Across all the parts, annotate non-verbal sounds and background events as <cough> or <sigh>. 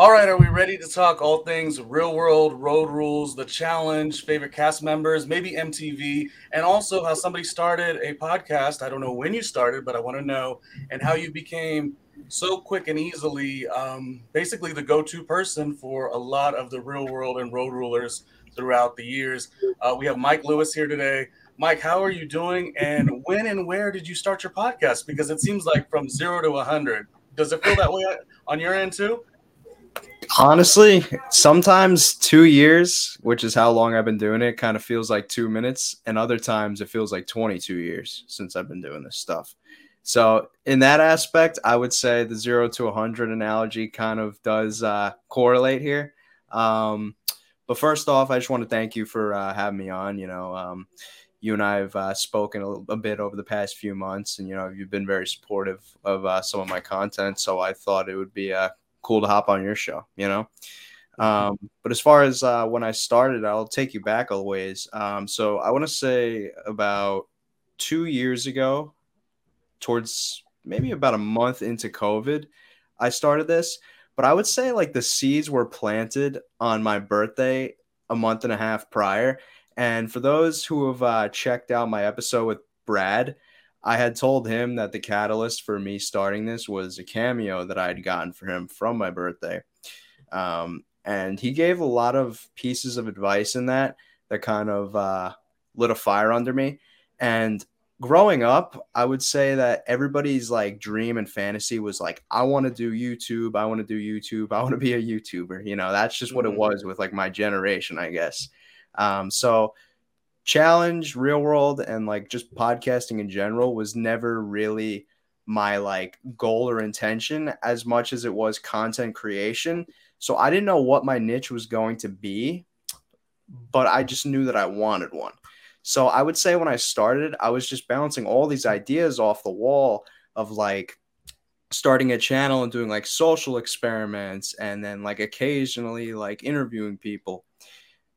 All right, are we ready to talk all things real world, road rules, the challenge, favorite cast members, maybe MTV, and also how somebody started a podcast? I don't know when you started, but I want to know, and how you became so quick and easily um, basically the go to person for a lot of the real world and road rulers throughout the years. Uh, we have Mike Lewis here today. Mike, how are you doing? And when and where did you start your podcast? Because it seems like from zero to 100. Does it feel that way on your end too? Honestly, sometimes two years, which is how long I've been doing it, kind of feels like two minutes. And other times it feels like 22 years since I've been doing this stuff. So, in that aspect, I would say the zero to 100 analogy kind of does uh, correlate here. Um, but first off, I just want to thank you for uh, having me on. You know, um, you and I have uh, spoken a, a, bit over the past few months, and you know you've been very supportive of uh, some of my content. So I thought it would be uh, cool to hop on your show. You know, mm-hmm. um, but as far as uh, when I started, I'll take you back a ways. Um, so I want to say about two years ago, towards maybe about a month into COVID, I started this. But I would say like the seeds were planted on my birthday a month and a half prior and for those who have uh, checked out my episode with Brad, I had told him that the catalyst for me starting this was a cameo that I had gotten for him from my birthday. Um, and he gave a lot of pieces of advice in that that kind of uh, lit a fire under me. And growing up, I would say that everybody's like dream and fantasy was like, I want to do YouTube. I want to do YouTube. I want to be a YouTuber. You know, that's just what it mm-hmm. was with like my generation, I guess. Um, so challenge, real world, and like just podcasting in general was never really my like goal or intention as much as it was content creation. So I didn't know what my niche was going to be, but I just knew that I wanted one. So I would say when I started, I was just bouncing all these ideas off the wall of like starting a channel and doing like social experiments and then like occasionally like interviewing people.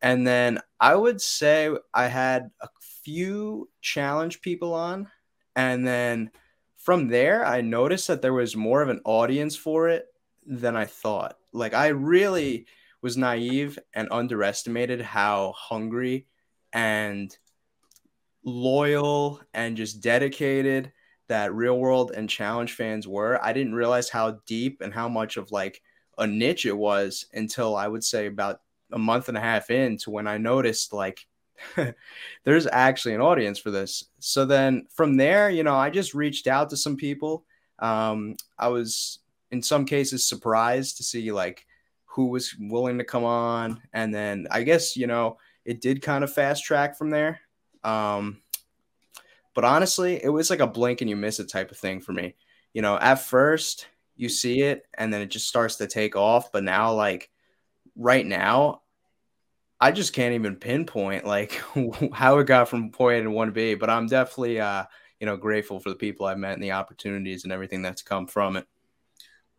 And then I would say I had a few challenge people on. And then from there, I noticed that there was more of an audience for it than I thought. Like, I really was naive and underestimated how hungry and loyal and just dedicated that real world and challenge fans were. I didn't realize how deep and how much of like a niche it was until I would say about a month and a half into when I noticed like <laughs> there's actually an audience for this. So then from there, you know, I just reached out to some people. Um, I was in some cases surprised to see like who was willing to come on. And then I guess, you know, it did kind of fast track from there. Um, but honestly, it was like a blink and you miss it type of thing for me. You know, at first you see it and then it just starts to take off. But now, like right now, I just can't even pinpoint like <laughs> how it got from point A to one B, but I'm definitely uh, you know grateful for the people I've met and the opportunities and everything that's come from it.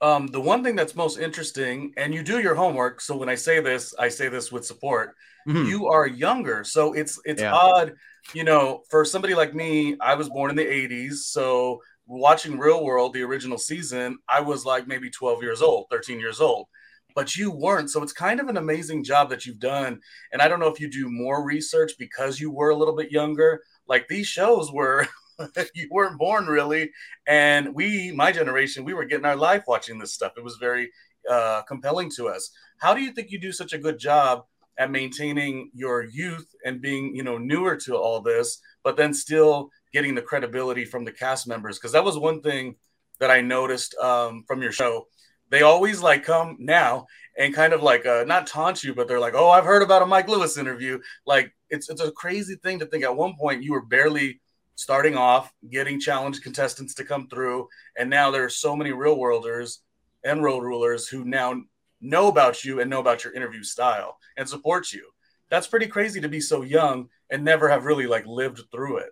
Um, the one thing that's most interesting, and you do your homework. So when I say this, I say this with support. Mm-hmm. You are younger, so it's it's yeah. odd, you know, for somebody like me. I was born in the '80s, so watching Real World, the original season, I was like maybe 12 years old, 13 years old but you weren't. So it's kind of an amazing job that you've done. And I don't know if you do more research because you were a little bit younger. Like these shows were, <laughs> you weren't born really. And we, my generation, we were getting our life watching this stuff. It was very uh, compelling to us. How do you think you do such a good job at maintaining your youth and being, you know, newer to all this, but then still getting the credibility from the cast members? Because that was one thing that I noticed um, from your show they always like come now and kind of like uh, not taunt you, but they're like, "Oh, I've heard about a Mike Lewis interview." Like it's it's a crazy thing to think. At one point, you were barely starting off, getting challenge contestants to come through, and now there are so many real worlders and road rulers who now know about you and know about your interview style and support you. That's pretty crazy to be so young and never have really like lived through it.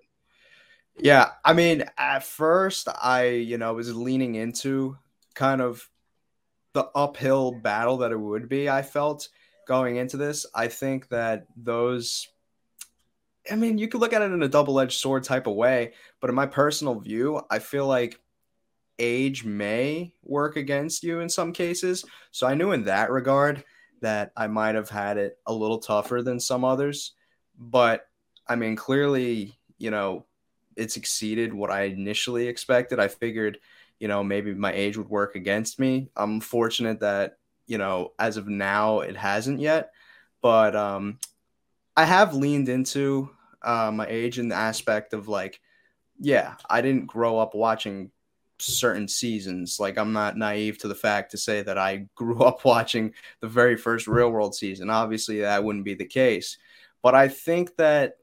Yeah, I mean, at first I, you know, was leaning into kind of the uphill battle that it would be, I felt going into this. I think that those I mean, you could look at it in a double-edged sword type of way, but in my personal view, I feel like age may work against you in some cases. So I knew in that regard that I might have had it a little tougher than some others. But I mean, clearly, you know, it's exceeded what I initially expected. I figured, you know, maybe my age would work against me. I'm fortunate that, you know, as of now, it hasn't yet. But um, I have leaned into uh, my age in the aspect of like, yeah, I didn't grow up watching certain seasons. Like I'm not naive to the fact to say that I <laughs> grew up watching the very first real world season. Obviously that wouldn't be the case. But I think that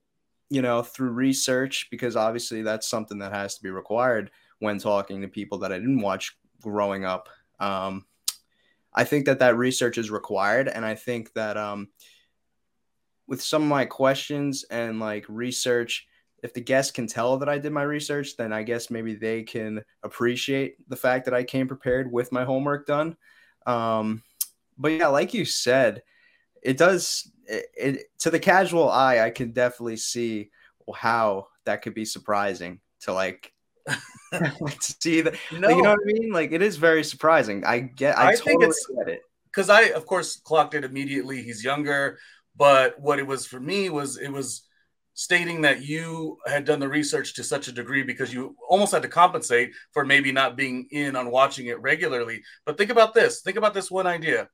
you know, through research because obviously that's something that has to be required when talking to people that I didn't watch growing up. Um, I think that that research is required and I think that um, with some of my questions and like research if the guest can tell that I did my research, then I guess maybe they can appreciate the fact that I came prepared with my homework done. Um, but yeah, like you said, it does it, it, to the casual eye. I can definitely see how that could be surprising to like <laughs> <laughs> see that. No. Like, you know what I mean? Like it is very surprising. I get. I, I totally think it's get it because I, of course, clocked it immediately. He's younger, but what it was for me was it was stating that you had done the research to such a degree because you almost had to compensate for maybe not being in on watching it regularly. But think about this. Think about this one idea.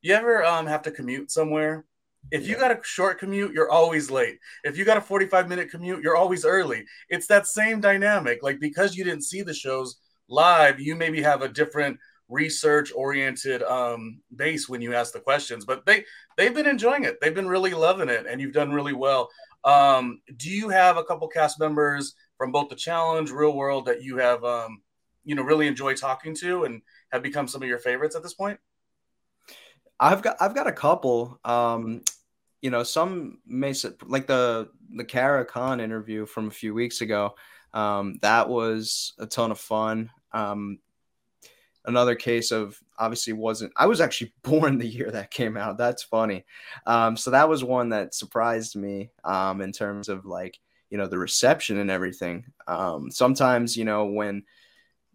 You ever um, have to commute somewhere? If you got a short commute, you're always late. If you got a 45 minute commute, you're always early. It's that same dynamic. Like because you didn't see the shows live, you maybe have a different research oriented um, base when you ask the questions. But they they've been enjoying it. They've been really loving it, and you've done really well. Um, do you have a couple cast members from both the challenge, real world that you have, um, you know, really enjoy talking to and have become some of your favorites at this point? I've got I've got a couple. Um, you know, some may like the the Cara Kahn interview from a few weeks ago. Um, that was a ton of fun. Um, another case of obviously wasn't I was actually <laughs> born the year that came out. That's funny. Um, so that was one that surprised me um, in terms of like you know the reception and everything. Um, sometimes you know when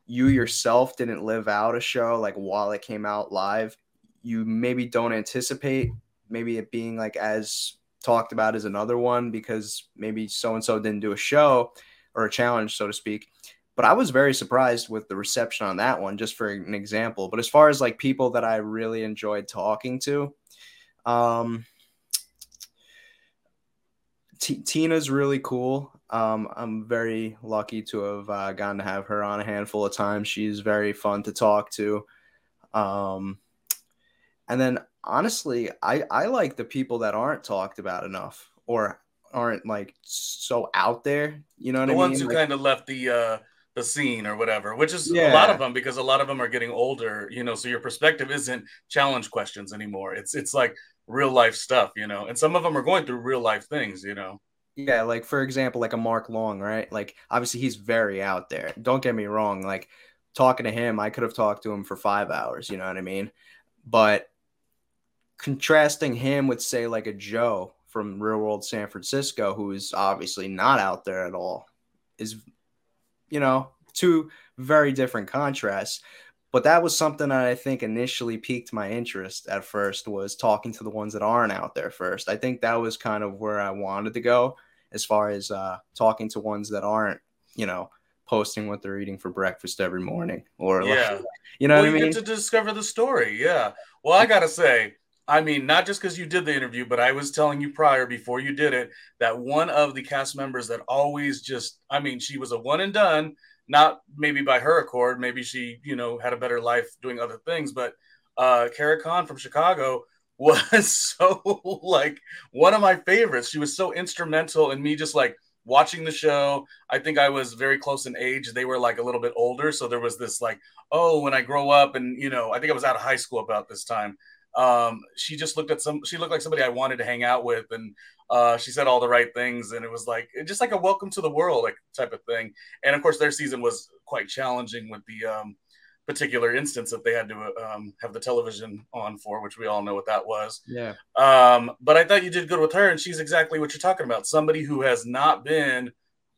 you yourself didn't live out a show like while it came out live, you maybe don't anticipate maybe it being like as talked about as another one because maybe so and so didn't do a show or a challenge so to speak but I was very surprised with the reception on that one, just for an example. But as far as like people that I really enjoyed talking to, um, T- Tina's really cool. Um, I'm very lucky to have uh, gotten to have her on a handful of times. She's very fun to talk to. Um, and then honestly, I, I like the people that aren't talked about enough or aren't like so out there. You know what the I mean? The ones who like, kind of left the uh, the scene or whatever, which is yeah. a lot of them because a lot of them are getting older, you know, so your perspective isn't challenge questions anymore. It's it's like real life stuff, you know. And some of them are going through real life things, you know. Yeah, like for example, like a Mark Long, right? Like obviously he's very out there. Don't get me wrong, like talking to him, I could have talked to him for 5 hours, you know what I mean? But contrasting him with say like a Joe from Real World San Francisco who is obviously not out there at all is you know, two very different contrasts. But that was something that I think initially piqued my interest at first was talking to the ones that aren't out there first. I think that was kind of where I wanted to go as far as uh, talking to ones that aren't, you know, posting what they're eating for breakfast every morning or yeah, like, you know well, what I mean? to discover the story. Yeah. Well, I gotta say, I mean, not just because you did the interview, but I was telling you prior before you did it that one of the cast members that always just, I mean, she was a one and done, not maybe by her accord, maybe she, you know, had a better life doing other things, but uh, Cara Kahn from Chicago <laughs> was so like one of my favorites. She was so instrumental in me just like watching the show. I think I was very close in age. They were like a little bit older. So there was this like, oh, when I grow up, and you know, I think I was out of high school about this time um, she just looked at some she looked like somebody i wanted to hang out with and uh, she said all the right things and it was like just like a welcome to the world like type of thing and of course their season was quite challenging with the um, particular instance that they had to um, have the television on for which we all know what that was yeah um, but i thought you did good with her and she's exactly what you're talking about somebody who has not been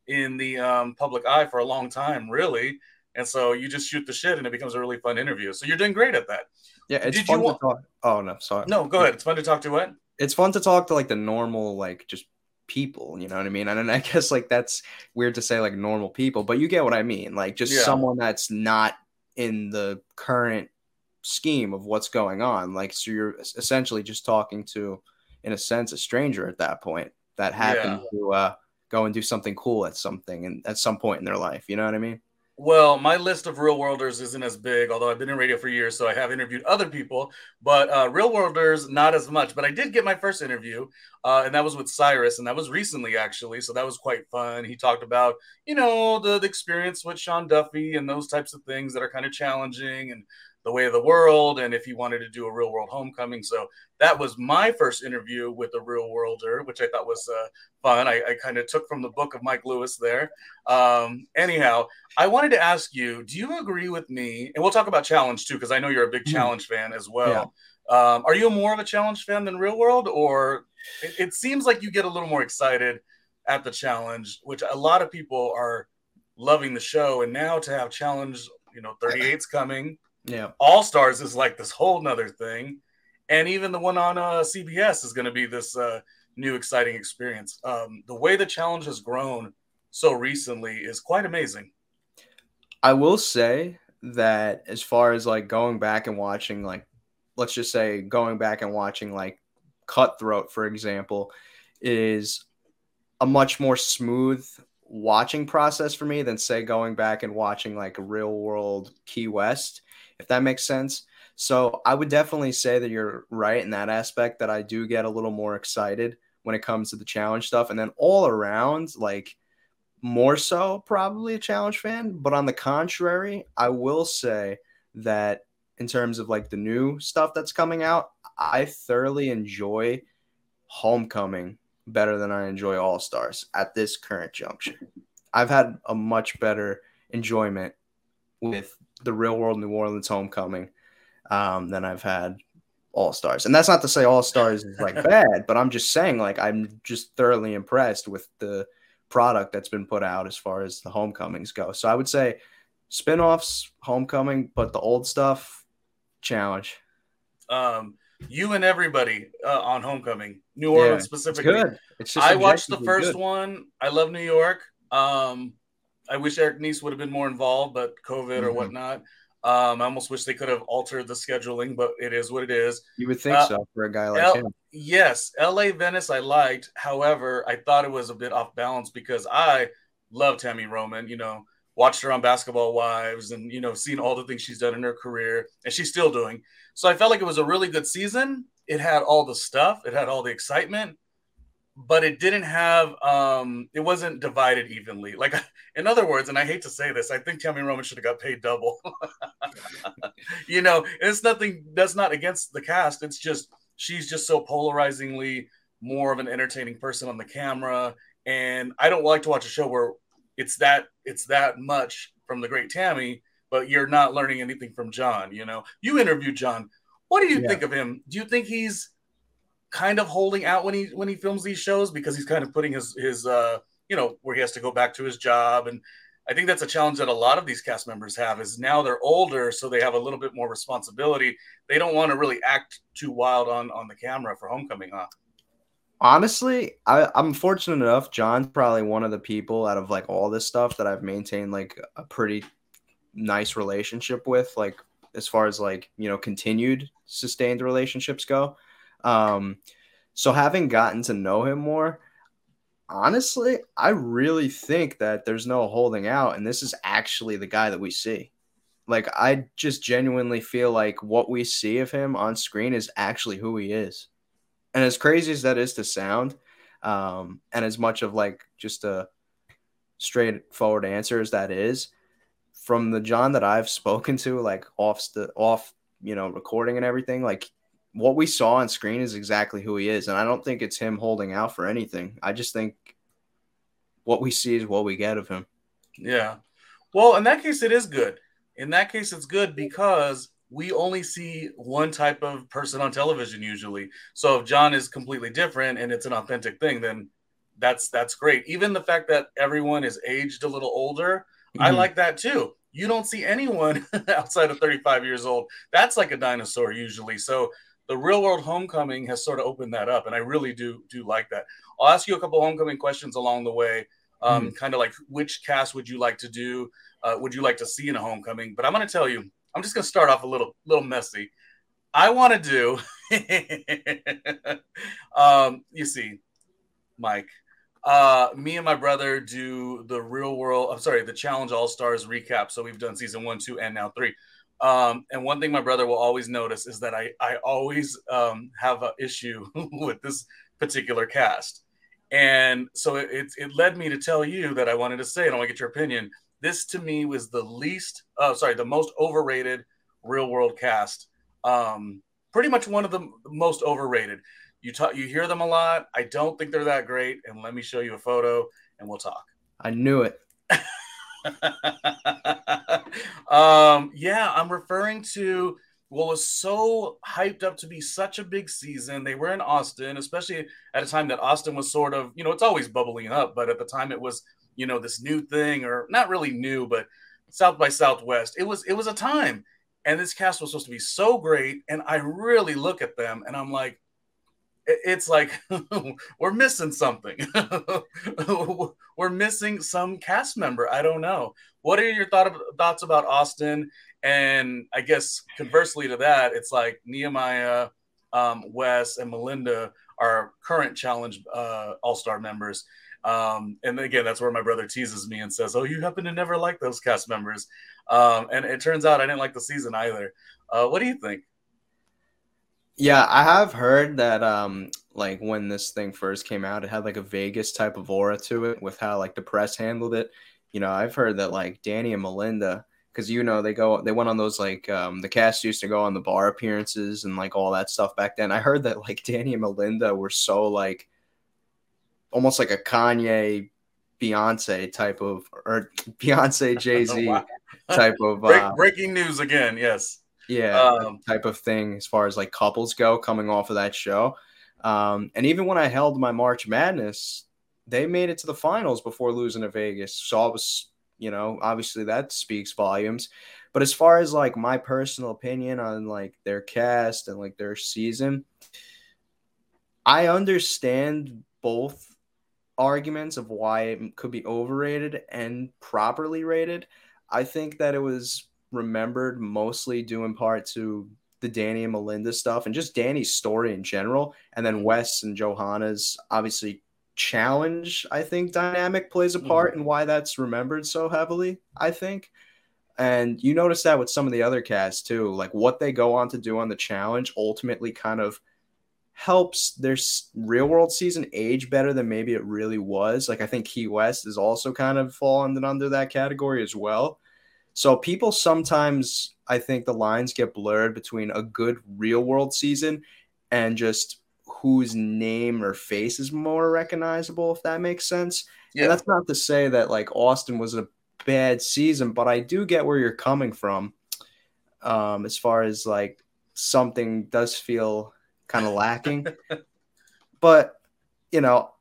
in the um, public eye for a long time really and so you just shoot the shit, and it becomes a really fun interview. So you're doing great at that. Yeah, it's Did fun to talk. Oh no, sorry. No, go ahead. It's fun to talk to what? It's fun to talk to like the normal, like just people. You know what I mean? And I <laughs> guess like that's weird to say like normal people, but you get what I mean. Like just yeah. someone that's not in the current scheme of what's going on. Like so, you're essentially just talking to, in a sense, a stranger at that point that happened yeah. to uh, go and do something cool at something and at some point in their life. You know what I mean? Well, my list of real worlders isn't as big, although I've been in radio for years, so I have interviewed other people. But uh, real worlders, not as much. But I did get my first interview, uh, and that was with Syrus, and that was recently actually, so that was quite fun. He talked about, you know, the, the experience with Sean Duffy and those types of things that are kind of challenging, and the way of the world and if he wanted to do a real world homecoming. So that was my first interview with a real worlder, which I thought was uh, fun. I, I kind of took from the book of Mike Lewis there. Um, anyhow, I wanted to ask you do you agree with me? And we'll talk about challenge too, because I know you're a big hmm. challenge fan as well. Yeah. Um, are you more of a challenge fan than real world, or it, it seems like you get a little more excited at the challenge, which a lot of people are loving the show. And now to have challenge, you know, 38's coming yeah. All Stars is like this whole nother thing. And even the one on uh, CBS is going to be this uh, new exciting experience. Um, the way the challenge has grown so recently is quite amazing. I will say that as far as like going back and watching, like, let's just say going back and watching like Cutthroat, for example, is a much more smooth watching process for me than say going back and watching like real world Key West if that makes sense. So I would definitely say that you're right in that aspect that I do get a little more excited when it comes to the challenge stuff. And then all around, like more so probably a challenge fan. But on the contrary, I will say that in terms of like the new stuff that's coming out, I thoroughly enjoy Homecoming better than I enjoy All Stars at this current juncture. I've had a much better enjoyment with the real world New Orleans homecoming um, than I've had All Stars. And that's not to say All Stars is like <laughs> bad, but I'm just saying like I'm just thoroughly impressed with the product that's been put out as far as the homecomings go. So I would say spin-offs, homecoming, but the old stuff, challenge. Um, you and everybody uh, on homecoming, New Orleans yeah, specifically. It's good. It's just I watched the first good. one. I love New York. Um, I wish Eric Nies would have been more involved, but COVID mm-hmm. or whatnot. Um, I almost wish they could have altered the scheduling, but it is what it is. You would think uh, so for a guy like L- him. Yes, LA Venice I liked. However, I thought it was a bit off balance because I love Tami Roman. You know, watched her on Basketball Wives, and you know, seen all the things she's done in her career, and she's still doing. So I felt like it was a really good season. It had all the stuff. It had all the excitement but it didn't have um it wasn't divided evenly. Like <laughs> in other words and i hate to say this i think Tami Roman should have got paid double. <laughs> You know it's nothing that's not against the cast it's just she's just so polarizingly more of an entertaining person on the camera and i don't like to watch a show where it's that it's that much from the great tammy but you're not learning anything from john you know? You interviewed john. What do you yeah. think of him? Do you think he's kind of holding out when he when he films these shows because he's kind of putting his his uh you know where he has to go back to his job and I think that's a challenge that a lot of these cast members have is now they're older so they have a little bit more responsibility. They don't want to really act too wild on on the camera for homecoming, huh? Honestly, I, I'm fortunate enough. John's probably one of the people out of like all this stuff that I've maintained like a pretty nice relationship with, like as far as like you know continued sustained relationships go. Um, so having gotten to know him more, honestly, I really think that there's no holding out, and this is actually the guy that we see. Like, I just genuinely feel like what we see of him on screen is actually who he is. And as crazy as that is to sound, um, and as much of like just a straightforward answer as that is, from the John that I've spoken to, like off the off, you know, recording and everything, like what we saw on screen is exactly who he is. And I don't think it's him holding out for anything. I just think what we see is what we get of him. Yeah. Well, in that case, it is good. In that case, it's good because we only see one type of person on television usually. So if John is completely different and it's an authentic thing, then that's that's great. Even the fact that everyone is aged a little older, mm-hmm. I like that too you don't see anyone <laughs> outside of 35 years old. That's like a dinosaur usually. So the real world homecoming has sort of opened that up, and I really do do like that. I'll ask you a couple homecoming questions along the way, um, mm. kind of like which cast would you like to do? Uh, would you like to see in a homecoming? But I'm going to tell you, I'm just going to start off a little little messy. I want to do. <laughs> um, you see, Mike. Uh, me and my brother do the real world. I'm sorry, the Challenge All Stars recap. So we've done season one, two, and now three. Um, and one thing my brother will always notice is that I I always um, have an issue <laughs> with this particular cast, and so it, it, it led me to tell you that I wanted to say, and I want to get your opinion. This to me was the least, uh, sorry, the most overrated real world cast. Um, pretty much one of the most overrated. You talk, you hear them a lot. I don't think they're that great. And let me show you a photo, and we'll talk. I knew it. <laughs> <laughs> um, yeah, I'm referring to what was so hyped up to be such a big season. They were in Austin, especially at a time that Austin was sort of, you know, it's always bubbling up, but at the time it was, you know, this new thing, or not really new, but South by Southwest. It was it was a time. And this cast was supposed to be so great. And I really look at them and I'm like, it's like <laughs> we're missing something. <laughs> we're missing some cast member. I don't know. What are your thought, thoughts about Austin? And I guess conversely to that, it's like Nehemiah, um, Wes, and Melinda are current challenge uh, All Star members. Um, and again, that's where my brother teases me and says, "Oh, you happen to never like those cast members." Um, and it turns out I didn't like the season either. Uh, what do you think? Yeah, I have heard that um like when this thing first came out, it had like a Vegas type of aura to it with how like the press handled it. You know, I've heard that like Danny and Melinda, because you know they go they went on those like um the cast used to go on the bar appearances and like all that stuff back then. I heard that like <laughs> Danny and Melinda were so like almost like a Kanye Beyonce type of or Beyonce Jay Z wow. type of uh, breaking news again. Yes yeah um, type of thing as far as like couples go coming off of that show. Um, and even when i held my march madness they made it to the finals before losing to vegas. So i was you know obviously that speaks volumes. But as far as like my personal opinion on like their cast and like their season i understand both arguments of why it could be overrated and properly rated. I think that it was remembered mostly due in part to the Danny and Melinda stuff and just Danny's story in general. And then Wes and Johanna's obviously challenge, I think, dynamic plays a part mm-hmm. in why that's remembered so heavily, I think. And you notice that with some of the other casts too, like what they go on to do on the challenge ultimately kind of helps their real world season age better than maybe it really was. Like I think Key West is also kind of falling under that category as well. So people sometimes, I think, the lines get blurred between a good real world season and just whose name or face is more recognizable, if that makes sense. Yeah. And that's not to say that like Austin was a bad season, but I do get where you're coming from. Um, as far as like something does feel kind of lacking. <laughs> but you know,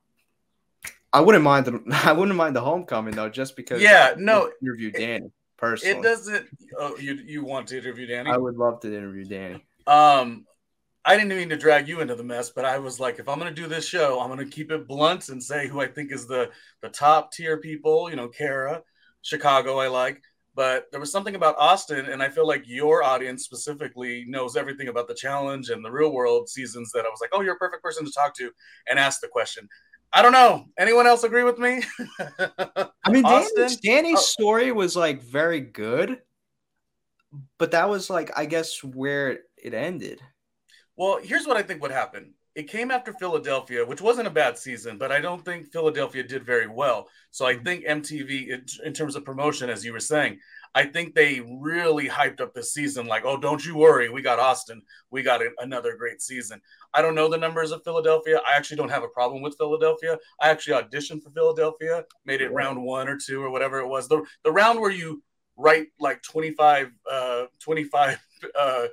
I wouldn't mind the <laughs> I wouldn't mind the homecoming though, just because yeah, no interview Danny personally. It doesn't. Oh, you you want to interview Danny? I would love to interview Danny. Um, I didn't mean to drag you into the mess, but I was like, if I'm going to do this show, I'm going to keep it blunt and say who I think is the the top tier people. You know, Cara, Chicago, I like. But there was something about Austin, and I feel like your audience specifically knows everything about the challenge and the real world seasons. That I was like, oh, you're a perfect person to talk to and ask the question. I don't know. Anyone else agree with me? I mean, Danny's, Danny's oh. story was like very good, but that was like, I guess, where it ended. Well, here's what I think would happen. It came after Philadelphia, which wasn't a bad season, but I don't think Philadelphia did very well. So I mm-hmm. think MTV, in terms of promotion, as you were saying, I think they really hyped up the season. Like, oh, don't you worry, we got Austin, we got another great season. I don't know the numbers of Philadelphia. I actually don't have a problem with Philadelphia. I actually auditioned for Philadelphia, made it round one or two or whatever it was. The the round where you write like 25, uh, 25 uh,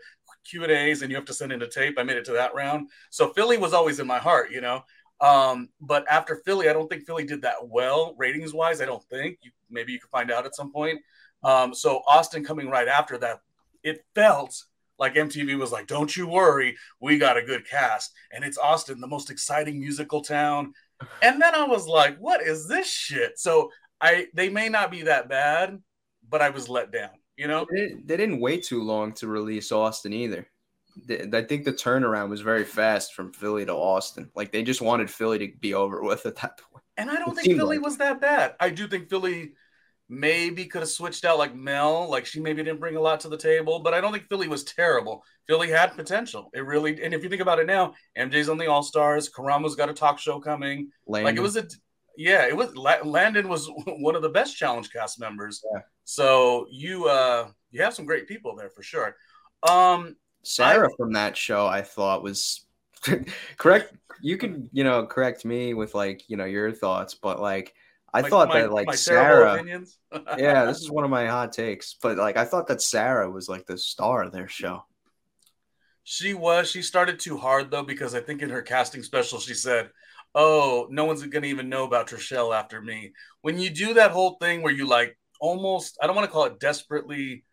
Q and A's and you have to send in a tape. I made it to that round. So Philly was always in my heart, you know. Um, but after Philly, I don't think Philly did that well ratings wise. I don't think. You, maybe you can find out at some point. Um, so Austin coming right after that, it felt like MTV was like, "Don't you worry, we got a good cast," and it's Austin, the most exciting musical town. And then I was like, "What is this shit?" So I they may not be that bad, but I was let down. You know, they didn't, they didn't wait too long to release Austin either. I think the turnaround was very fast from Philly to Austin. Like they just wanted Philly to be over with at that point. And I don't it think Philly like. was that bad. I do think Philly maybe could have switched out like Mel, like she maybe didn't bring a lot to the table, but I don't think Philly was terrible. Philly had potential. It really, and if you think about it now, MJ's on the All Stars, Karamo's got a talk show coming. Landon. Like it was a, yeah, it was Landon was <laughs> one of the best challenge cast members. Yeah. So you uh you have some great people there for sure. Um Sarah I, from that show I thought was <laughs> correct. You could, you know, correct me with like, you know, your thoughts, but like I thought my, that like Sarah <laughs> Yeah, this is one of my hot takes, but like I thought that Sarah was like the star of their show. She was. She started too hard though because I think in her casting special she said, "Oh, no one's going to even know about Trishelle after me." When you do that whole thing where you like almost I don't want to call it desperately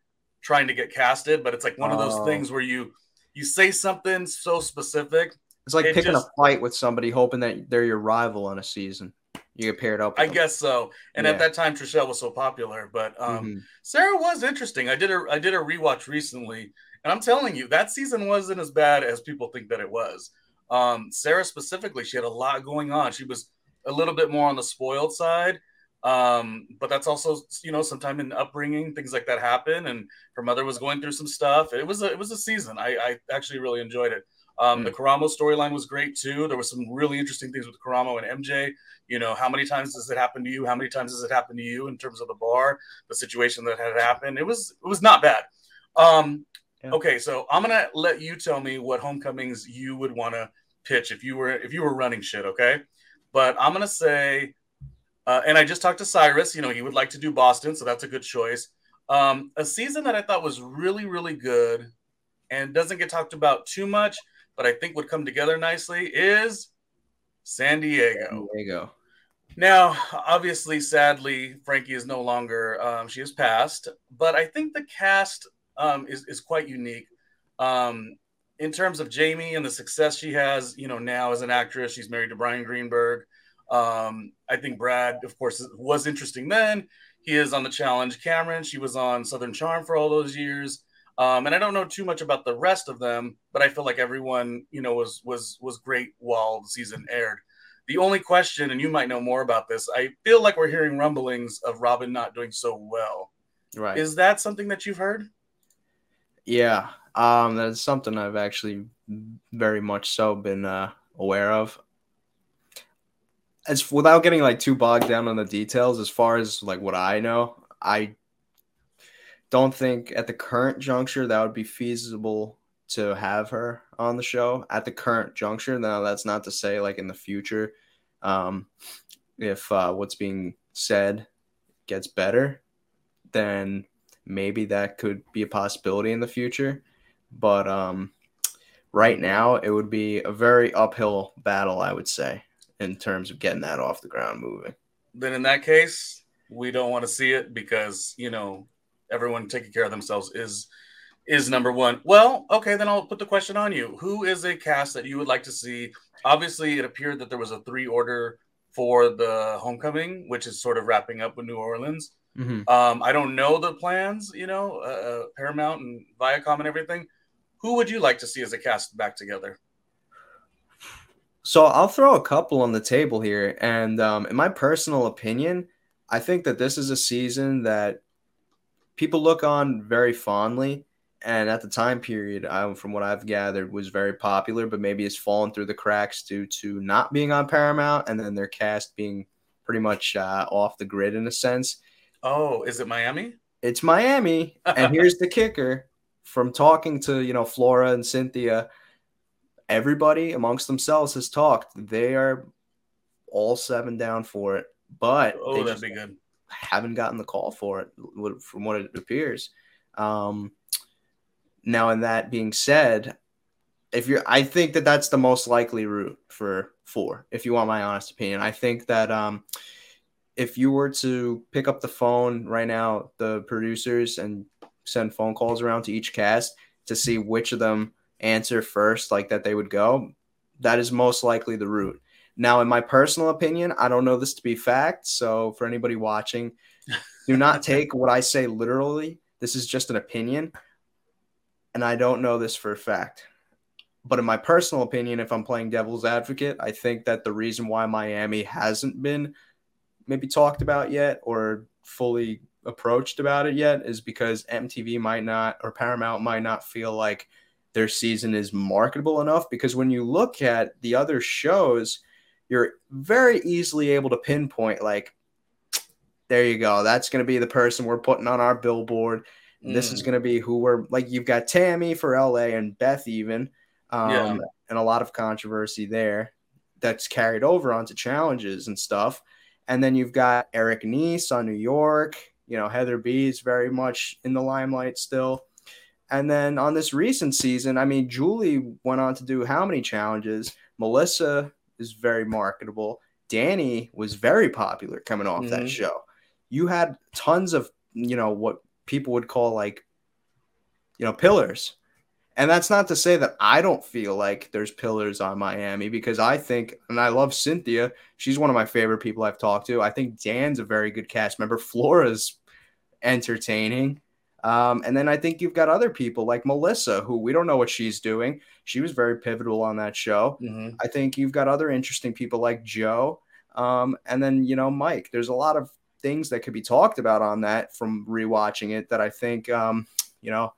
trying to get casted, but it's like one of those oh. things where you you say something so specific. It's like it picking just, a fight with somebody, hoping that they're your rival on a season. You get paired up. I them. guess so. And yeah. at that time, Trishelle was so popular, but um, mm-hmm. Sarah was interesting. I did a I did a rewatch recently, and I'm telling you, that season wasn't as bad as people think that it was. Um, Sarah specifically, she had a lot going on. She was a little bit more on the spoiled side, um, but that's also you know sometime in upbringing things like that happen and her mother was going through some stuff it was a, it was a season i, I actually really enjoyed it um, mm. the karamo storyline was great too there was some really interesting things with karamo and mj you know how many times does it happen to you how many times does it happen to you in terms of the bar the situation that had happened it was it was not bad um, yeah. okay so i'm gonna let you tell me what homecomings you would want to pitch if you were if you were running shit okay but i'm gonna say uh, and I just talked to Syrus. You know, he would like to do Boston, so that's a good choice. Um, a season that I thought was really, really good and doesn't get talked about too much, but I think would come together nicely is San Diego. San Diego. Now, obviously, sadly, Frankie is no longer, um, she has passed, but I think the cast um, is, is quite unique. Um, in terms of Jamie and the success she has, you know, now as an actress, she's married to Bryan Greenberg. Um, I think Brad, of course, was interesting then. He is on the challenge. Cameran, she was on Southern Charm for all those years. Um, and I don't know too much about the rest of them, but I feel like everyone, you know, was was was great while the season aired. The only question, and you might know more about this, I feel like we're hearing rumblings of Robin not doing so well. Right. Is that something that you've heard? Yeah. Um, that's something I've actually very much so been uh, aware of as without getting like too bogged down on the details, as far as like what I know, I don't think at the current juncture that would be feasible to have her on the show at the current juncture. Now that's not to say like in the future, um, if uh, what's being said gets better, then maybe that could be a possibility in the future. But um, right now, it would be a very uphill battle, I would say in terms of getting that off the ground moving. Then in that case, we don't want to see it because you know everyone taking care of themselves is is number one. Well, okay, then I'll put the question on you. Who is a cast that you would like to see? Obviously, it appeared that there was a three order for the homecoming, which is sort of wrapping up with New Orleans. Mm-hmm. Um, I don't know the plans, you know, uh, uh Paramount and Viacom and everything. Who would you like to see as a cast back together? So I'll throw a couple on the table here, and um, in my personal opinion, I think that this is a season that people look on very fondly, and at the time period, um, from what I've gathered, was very popular, but maybe it's fallen through the cracks due to not being on Paramount, and then their cast being pretty much uh, off the grid in a sense. Oh, is it Miami? It's Miami, and <laughs> here's the kicker: from talking to you know Flora and Cynthia everybody amongst themselves has talked. They are all seven down for it, but oh, that'd be good. Haven't gotten the call for it, from what it appears. Um, now, in that being said, if you're, I think that that's the most likely route for four. If you want my honest opinion, I think that um, if you were to pick up the phone right now, the producers and send phone calls around to each cast to see which of them answer first, like that they would go, that is most likely the route. Now, in my personal opinion, I don't know this to be fact. So, for anybody watching, do not <laughs> take what I say literally. This is just an opinion. And I don't know this for a fact. But in my personal opinion, if I'm playing devil's advocate, I think that the reason why Miami hasn't been maybe talked about yet or fully approached about it yet is because MTV might not or Paramount might not feel like their season is marketable enough because when you look at the other shows you're very easily able to pinpoint like there you go that's going to be the person we're putting on our billboard mm. this is mm. going to be who we're like you've got Tami for LA and Beth even um, yeah. and a lot of controversy there that's carried over onto challenges and stuff and then you've got Eric Nies on New York you know, Heather B is very much in the limelight still. And then on this recent season, I mean, Julie went on to do how many challenges? Melissa is very marketable. Danny was very popular coming off mm-hmm. that show. You had tons of, you know, what people would call like, you know, pillars. And that's not to say that I don't feel like there's pillars on Miami because I think, and I love Cynthia. She's one of my favorite people I've talked to. I think Dan's a very good cast member. Flora's entertaining. Um, and then I think you've got other people like Melissa, who we don't know what she's doing. She was very pivotal on that show. Mm-hmm. I think you've got other interesting people like Joe. Um, and then, you know, Mike. There's a lot of things that could be talked about on that from rewatching it that I think, um, you know,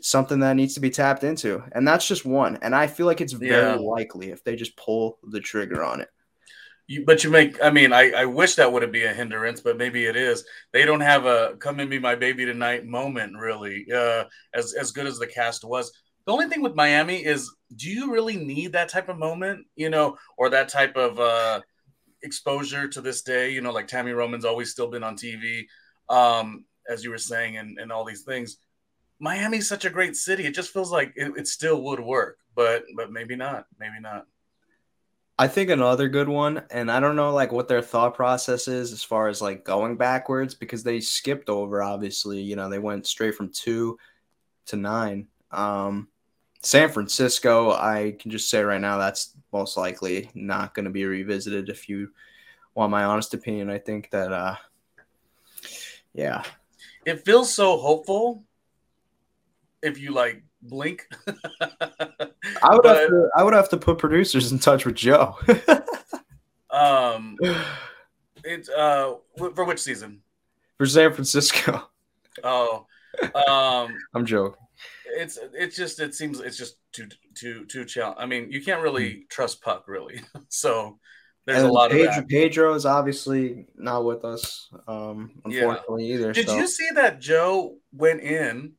something that needs to be tapped into. And that's just one. And I feel like it's very yeah. likely if they just pull the trigger on it. You, but you make i mean I, I wish that wouldn't be a hindrance but maybe it is. They don't have a come and be my baby tonight moment really uh, as, as good as the cast was. The only thing with miami is do you really need that type of moment you know or that type of uh, exposure to this day? You know like Tami Roman's always still been on tv um, as you were saying and, and all these things. Miami's such a great city. It just feels like it, it still would work but but maybe not maybe not I think another good one, and I don't know like what their thought process is as far as like going backwards because they skipped over obviously, you know, they went straight from two to nine. Um, San Francisco, I can just say right now that's most likely not going to be revisited. If you want my honest opinion, I think that, uh, yeah, it feels so hopeful. If you like blink. <laughs> I would but, have to I would have to put producers in touch with Joe. <laughs> um <sighs> it's uh for which season? For San Francisco. Oh. Um <laughs> I'm joking. It's it's just it seems it's just too too too chill. I mean, you can't really mm. trust Puck really. so there's and a lot Pedro, of that. Pedro is obviously not with us, um, unfortunately yeah. either. Did so. you see that Joe went in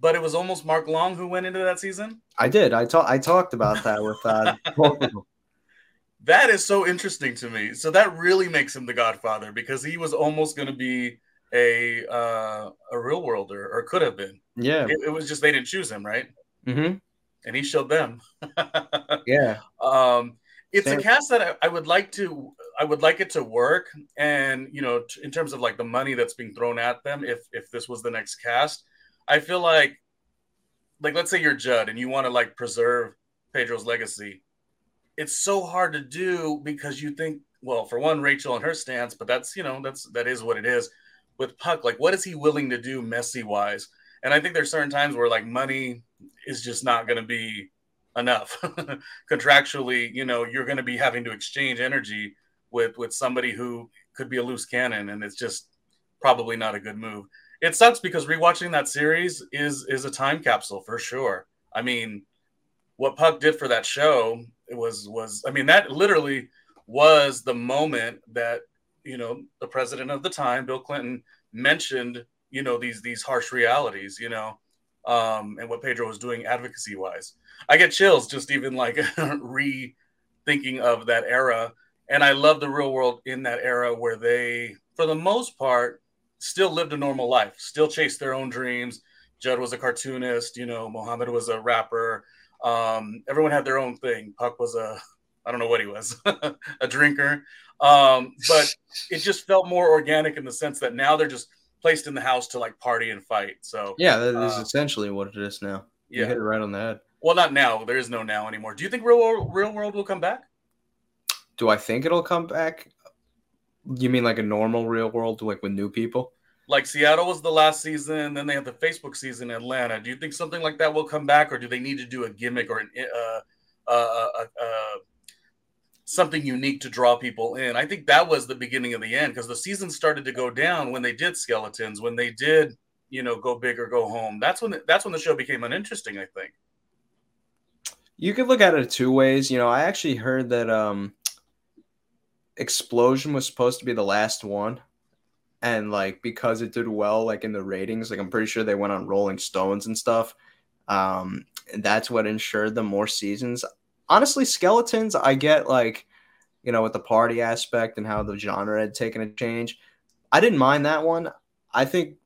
but it was almost Mark Long who went into that season. I did. I talked. I talked about that with uh, <laughs> That is so interesting to me. So that really makes him the Godfather because he was almost going to be a uh, a real worlder or could have been. Yeah. It, it was just they didn't choose him, right? Mm-hmm. And he showed them. <laughs> yeah. Um, it's Same. a cast that I, I, would like to. I would like it to work, and you know, t- in terms of like the money that's being thrown at them, if if this was the next cast, I feel like, like let's say you're Judd and you want to like preserve Pedro's legacy. It's so hard to do because you think, well, for one, Rachel and her stance, but that's you know that's that is what it is. With Puck, like what is he willing to do messy wise? And I think there's certain times where like money is just not going to be enough <laughs> contractually. You know, you're going to be having to exchange energy with with somebody who could be a loose cannon, and it's just probably not a good move it sucks because rewatching that series is is a time capsule for sure. I mean, what Puck did for that show was was I mean that literally was the moment that you know the president of the time, Bill Clinton, mentioned you know these these harsh realities, you know, um, and what Pedro was doing advocacy wise. I get chills just even like <laughs> rethinking of that era, and I love the real world in that era where they, for the most part, still lived a normal life, still chased their own dreams. Judd was a cartoonist, you know, Mohammed was a rapper. Um, everyone had their own thing. Puck was a, I don't know what he was, <laughs> a drinker. Um, but it just felt more organic in the sense that now they're just placed in the house to like party and fight. So yeah, that is uh, essentially what it is now. Yeah, hit it right on the head. Well, not now. There is no now anymore. Do you think real world, real world will come back? Do I think it'll come back? You mean like a normal real world, like with new people? Like Seattle was the last season, then they had the Facebook season in Atlanta. Do you think something like that will come back, or do they need to do a gimmick or an uh, uh, uh, uh, uh something unique to draw people in. I think that was the beginning of the end because the season started to go down when they did skeletons, when they did, you know, go big or go home. That's when the, that's when the show became uninteresting. I think. You could look at it two ways. You know, I actually heard that um, Ex-Plosion was supposed to be the last one, and like because it did well, like in the ratings, like I'm pretty sure they went on Rolling Stones and stuff. Um, that's what ensured them more seasons honestly, skeletons, I get like, you know, with the party aspect and how the genre had taken a change. I didn't mind that one. I think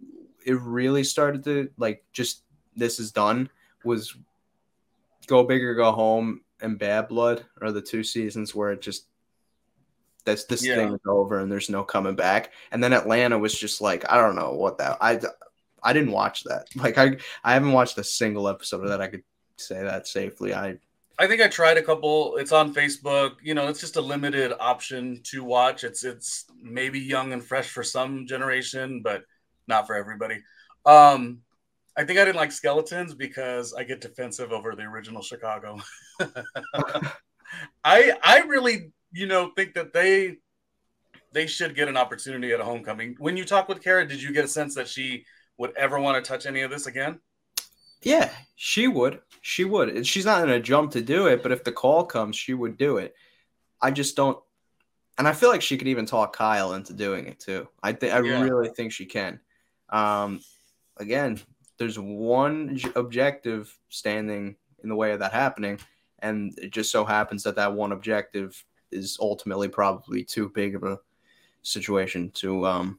it really started to like just this is done was go big or go home and bad blood are the two seasons where it just this this yeah. thing is over and there's no coming back. And then Atlanta was just like I don't know what that I I didn't watch that. <laughs> Like I I haven't watched a single episode of that. I could say that safely. I I think I tried a couple. It's on Facebook. You know, it's just a limited option to watch. It's it's maybe young and fresh for some generation, but not for everybody. Um, I think I didn't like skeletons because I get defensive over the original Chicago. <laughs> I I really you know think that they they should get an opportunity at a homecoming. When you talk with Cara, did you get a sense that she would ever want to touch any of this again? Yeah, she would. She would. She's not in a jump to do it, but if the call comes, she would do it. I just don't. And I feel like she could even talk Kyle into doing it too. I think I yeah. really think she can. Um, again, there's one objective standing in the way of that happening, and it just so happens that that one objective is ultimately probably too big of a situation to um,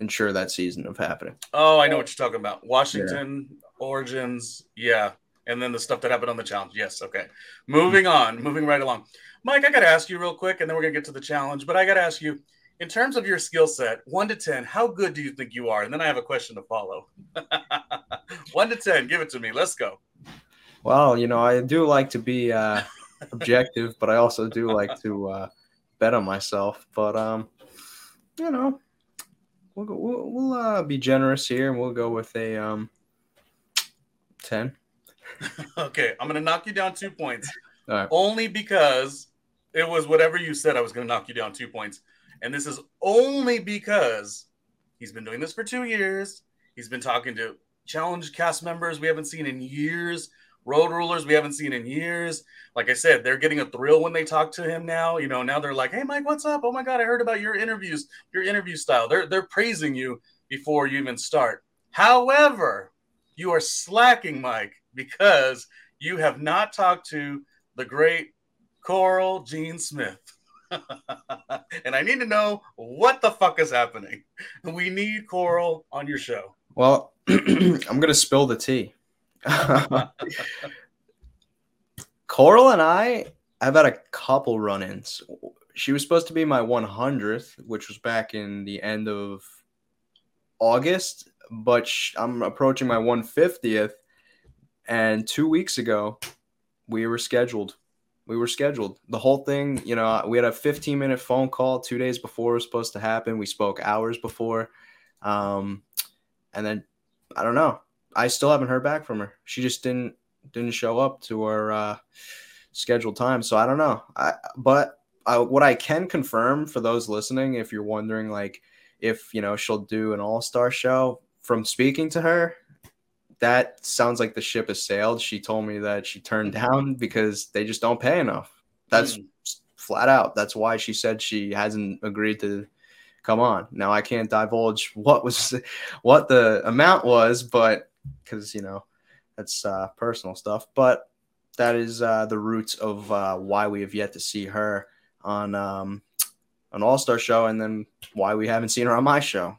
ensure that season of happening. Oh, I know what you're talking about. Washington yeah. Origins, yeah, and then the stuff that happened on the challenge. Yes, okay. Moving on, moving right along. Mike, I got to ask you real quick, and then we're gonna get to the challenge. But I got to ask you, in terms of your skill set, one to ten, how good do you think you are? And then I have a question to follow. <laughs> one to ten, give it to me. Let's go. Well, you know, I do like to be uh, objective, but I also do like to uh, bet on myself. But um, you know, we'll we'll, we'll uh, be generous here, and we'll go with a um, ten. <laughs> okay, I'm gonna knock you down two points. Only because it was whatever you said. I was gonna knock you down two points, and this is only because he's been doing this for two years. He's been talking to challenge cast members we haven't seen in years road rulers we haven't seen in years. Like I said, they're getting a thrill when they talk to him now. You know, now they're like, "Hey, Mike, what's up? Oh my God, I heard about your interviews, your interview style." They're they're praising you before you even start. However, you are slacking, Mike, because you have not talked to the great Coral Gene Smith. <laughs> and I need to know what the fuck is happening. We need Coral on your show. Well, <clears throat> I'm gonna spill the tea. <laughs> Coral and I I've had a couple run ins. She was supposed to be my 100th, which was back in the end of August, but I'm approaching my 150th. And two weeks ago, we were scheduled. We were scheduled. The whole thing, you know, we had a 15 minute phone call two days before it was supposed to happen. We spoke hours before. Um, and then I don't know. I still haven't heard back from her. She just didn't didn't show up to her uh, scheduled time. So I don't know. I, but I, what I can confirm for those listening, if you're wondering, like if you know she'll do an all star show, from speaking to her, that sounds like the ship has sailed. She told me that she turned down because they just don't pay enough. That's mm. flat out. That's why she said she hasn't agreed to come on. Now I can't divulge what was <laughs> what the amount was, but because you know that's uh, personal stuff. But that is uh, the roots of uh, why we have yet to see her on um, an All Star show, and then why we haven't seen her on my show.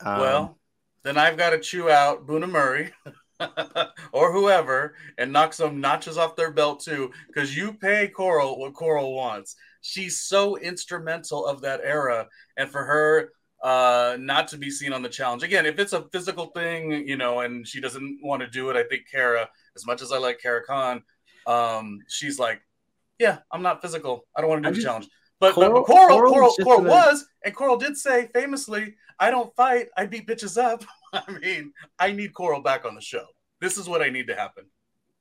Um, well, then I've got to chew out Bunim Murray. <laughs> or whoever and knock some notches off their belt too, because you pay Coral what Coral wants. She's so instrumental of that era, and for her uh not to be seen on the challenge. Again if it's a physical thing you know and she doesn't want to do it i think Cara as much as i like Cara Kahn um she's like yeah i'm not physical. I don't want to do the challenge. But, coral, but coral coral, coral, coral was and coral did say famously i don't fight i beat bitches up. <laughs> I mean i need coral back on the show. This is what i need to happen.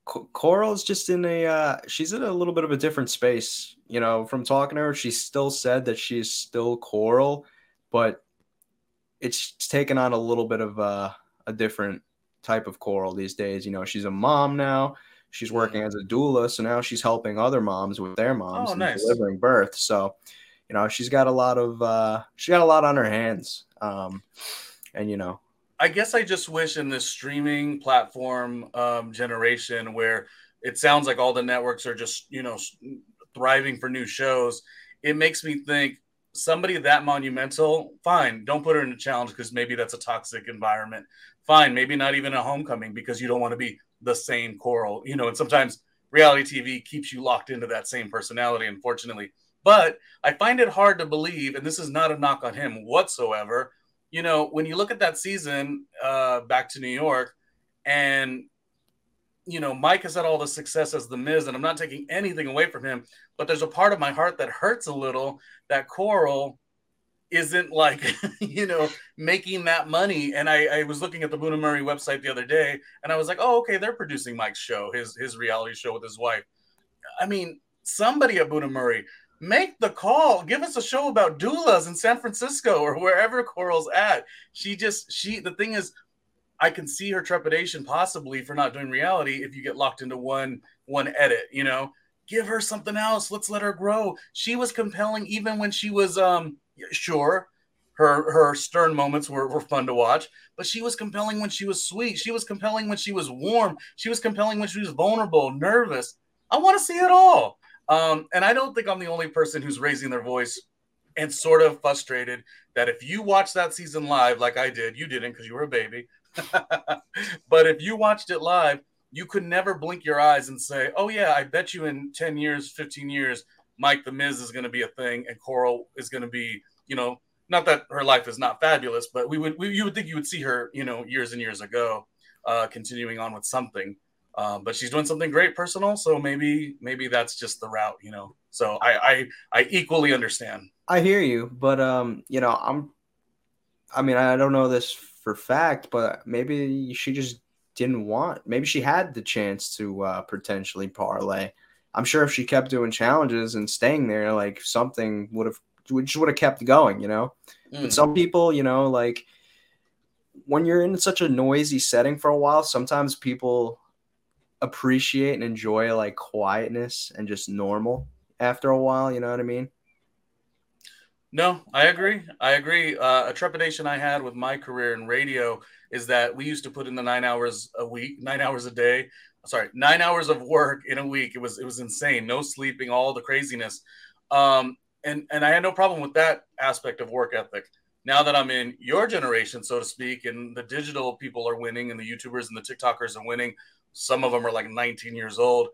Coral's just in a uh, she's in a little bit of a different space. You know, from talking to her, she still said that she's still Coral, but it's taken on a little bit of a, a different type of coral these days. You know, she's a mom now. She's working as a doula, so now she's helping other moms with their moms oh, and nice. delivering birth. So, you know, she's got a lot of uh, she got a lot on her hands. Um, and you know, I guess I just wish in this streaming platform um, generation where it sounds like all the networks are just you know thriving for new shows. It makes me think somebody that monumental, fine, don't put her in a challenge because maybe that's a toxic environment. Fine, maybe not even a homecoming because you don't want to be the same coral, you know, and sometimes reality TV keeps you locked into that same personality, unfortunately. But I find it hard to believe, and this is not a knock on him whatsoever. You know, when you look at that season, uh, back to New York, and you know, Mike has had all the success as the Miz, and I'm not taking anything away from him, but there's a part of my heart that hurts a little that Coral isn't like, <laughs> you know, making that money. And I, I was looking at the Bunim/Murray website the other day, and I was like, oh, okay, they're producing Mike's show, his his reality show with his wife. I mean, somebody at Bunim/Murray, make the call. Give us a show about doulas in San Francisco or wherever Coral's at. She just she the thing is I can see her trepidation possibly for not doing reality if you get locked into one one edit, you know. Give her something else. Let's let her grow. She was compelling even when she was um sure her her stern moments were, were fun to watch, but she was compelling when she was sweet. She was compelling when she was warm. She was compelling when she was vulnerable, nervous. I want to see it all. Um, and I don't think I'm the only person who's raising their voice and sort of frustrated that if you watch that season live like I did, you didn't because you were a baby. <laughs> but if you watched it live, you could never blink your eyes and say, "Oh yeah, I bet you in 10 years, 15 years, Mike the Miz is going to be a thing and Coral is going to be, you know, not that her life is not fabulous, but we would we, you would think you would see her, you know, years and years ago, uh, continuing on with something. Um, but she's doing something great personal, so maybe maybe that's just the route, you know. So I I, I equally understand. I hear you, but um, you know, I'm I mean, I don't know this for fact, but maybe she just didn't want. Maybe she had the chance to uh, potentially parlay. I'm sure if she kept doing challenges and staying there, like something would have just would have kept going, you know. Mm. But some people, you know, like when you're in such a noisy setting for a while, sometimes people appreciate and enjoy like quietness and just normal after a while. You know what I mean? No, I agree. I agree. Uh, a trepidation I had with my career in radio is that we used to put in the nine hours a week, nine hours a day. Sorry, nine hours of work in a week. It was it was insane. No sleeping, all the craziness. Um, and and I had no problem with that aspect of work ethic. Now that I'm in your generation, so to speak, and the digital people are winning, and the YouTubers and the TikTokers are winning. Some of them are like 19 years old.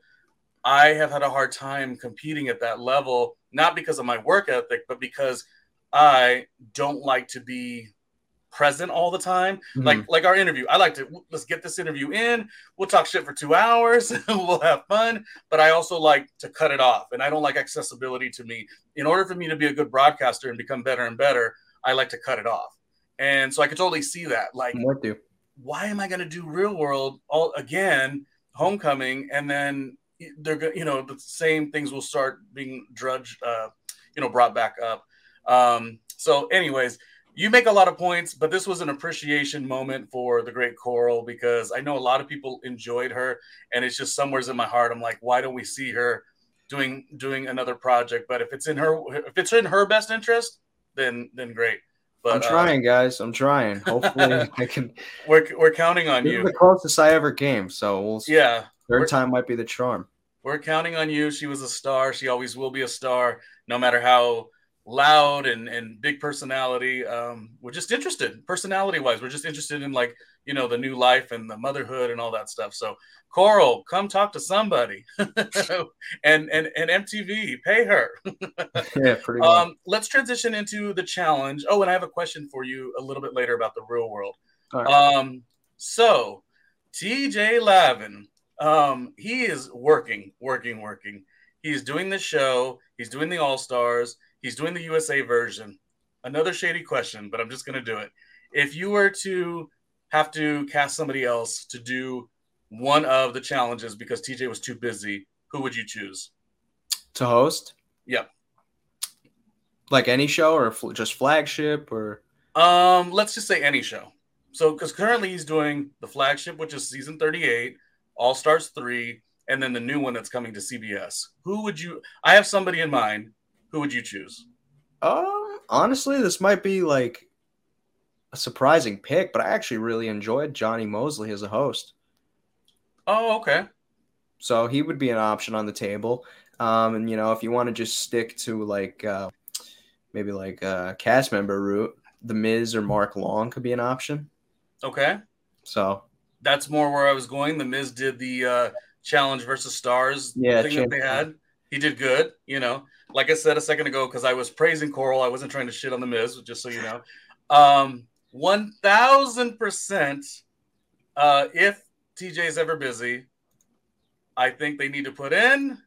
I have had a hard time competing at that level, not because of my work ethic, but because I don't like to be present all the time. Mm-hmm. Like like our interview, I like to let's get this interview in. We'll talk shit for two hours. <laughs> we'll have fun. But I also like to cut it off, and I don't like accessibility to me. In order for me to be a good broadcaster and become better and better, I like to cut it off. And so I could totally see that. Like? Why am I going to do real world all again? Homecoming, and then they're going you know the same things will start being drudged uh you know brought back up um so anyways you make a lot of points but this was an appreciation moment for the great coral because i know a lot of people enjoyed her and it's just somewhere's in my heart i'm like why don't we see her doing doing another project but if it's in her if it's in her best interest then then great but, I'm uh, trying, uh, guys. I'm trying. Hopefully, <laughs> I can. We're, we're counting on you. The closest I ever came, so we'll. Yeah, Third time might be the charm. We're counting on you. She was a star. She always will be a star, no matter how loud and and big personality. Um, we're just interested, personality wise. We're just interested in like you know the new life and the motherhood and all that stuff. So Coral, come talk to somebody, <laughs> and and and MTV, pay her. <laughs> yeah, pretty. Much. Um, let's transition into the challenge. Oh, and I have a question for you a little bit later about the real world. Right. Um, so TJ Lavin, um, he is working, working, working. He's doing the show. He's doing the All Stars. He's doing the USA version. Another shady question, but I'm just going to do it. If you were to have to cast somebody else to do one of the challenges because TJ was too busy, who would you choose to host? Yep. Like any show or just flagship or um let's just say any show. So cuz currently he's doing the flagship which is season 38, All Stars 3 and then the new one that's coming to CBS. Who would you I have somebody in mind. Who would you choose? Um honestly this might be like a surprising pick, but I actually really enjoyed Jonny Moseley as a host. Oh, okay. So he would be an option on the table. Um, and you know, if you want to just stick to like uh, maybe like a cast member route, The Miz or Mark Long could be an option. Okay. So that's more where I was going. The Miz did the uh, challenge versus stars yeah, thing that they had. He did good, you know. Like I said a second ago, because I was praising Coral, I wasn't trying to shit on the Miz, just so you know. Um, one thousand percent. Uh, if TJ's ever busy, I think they need to put in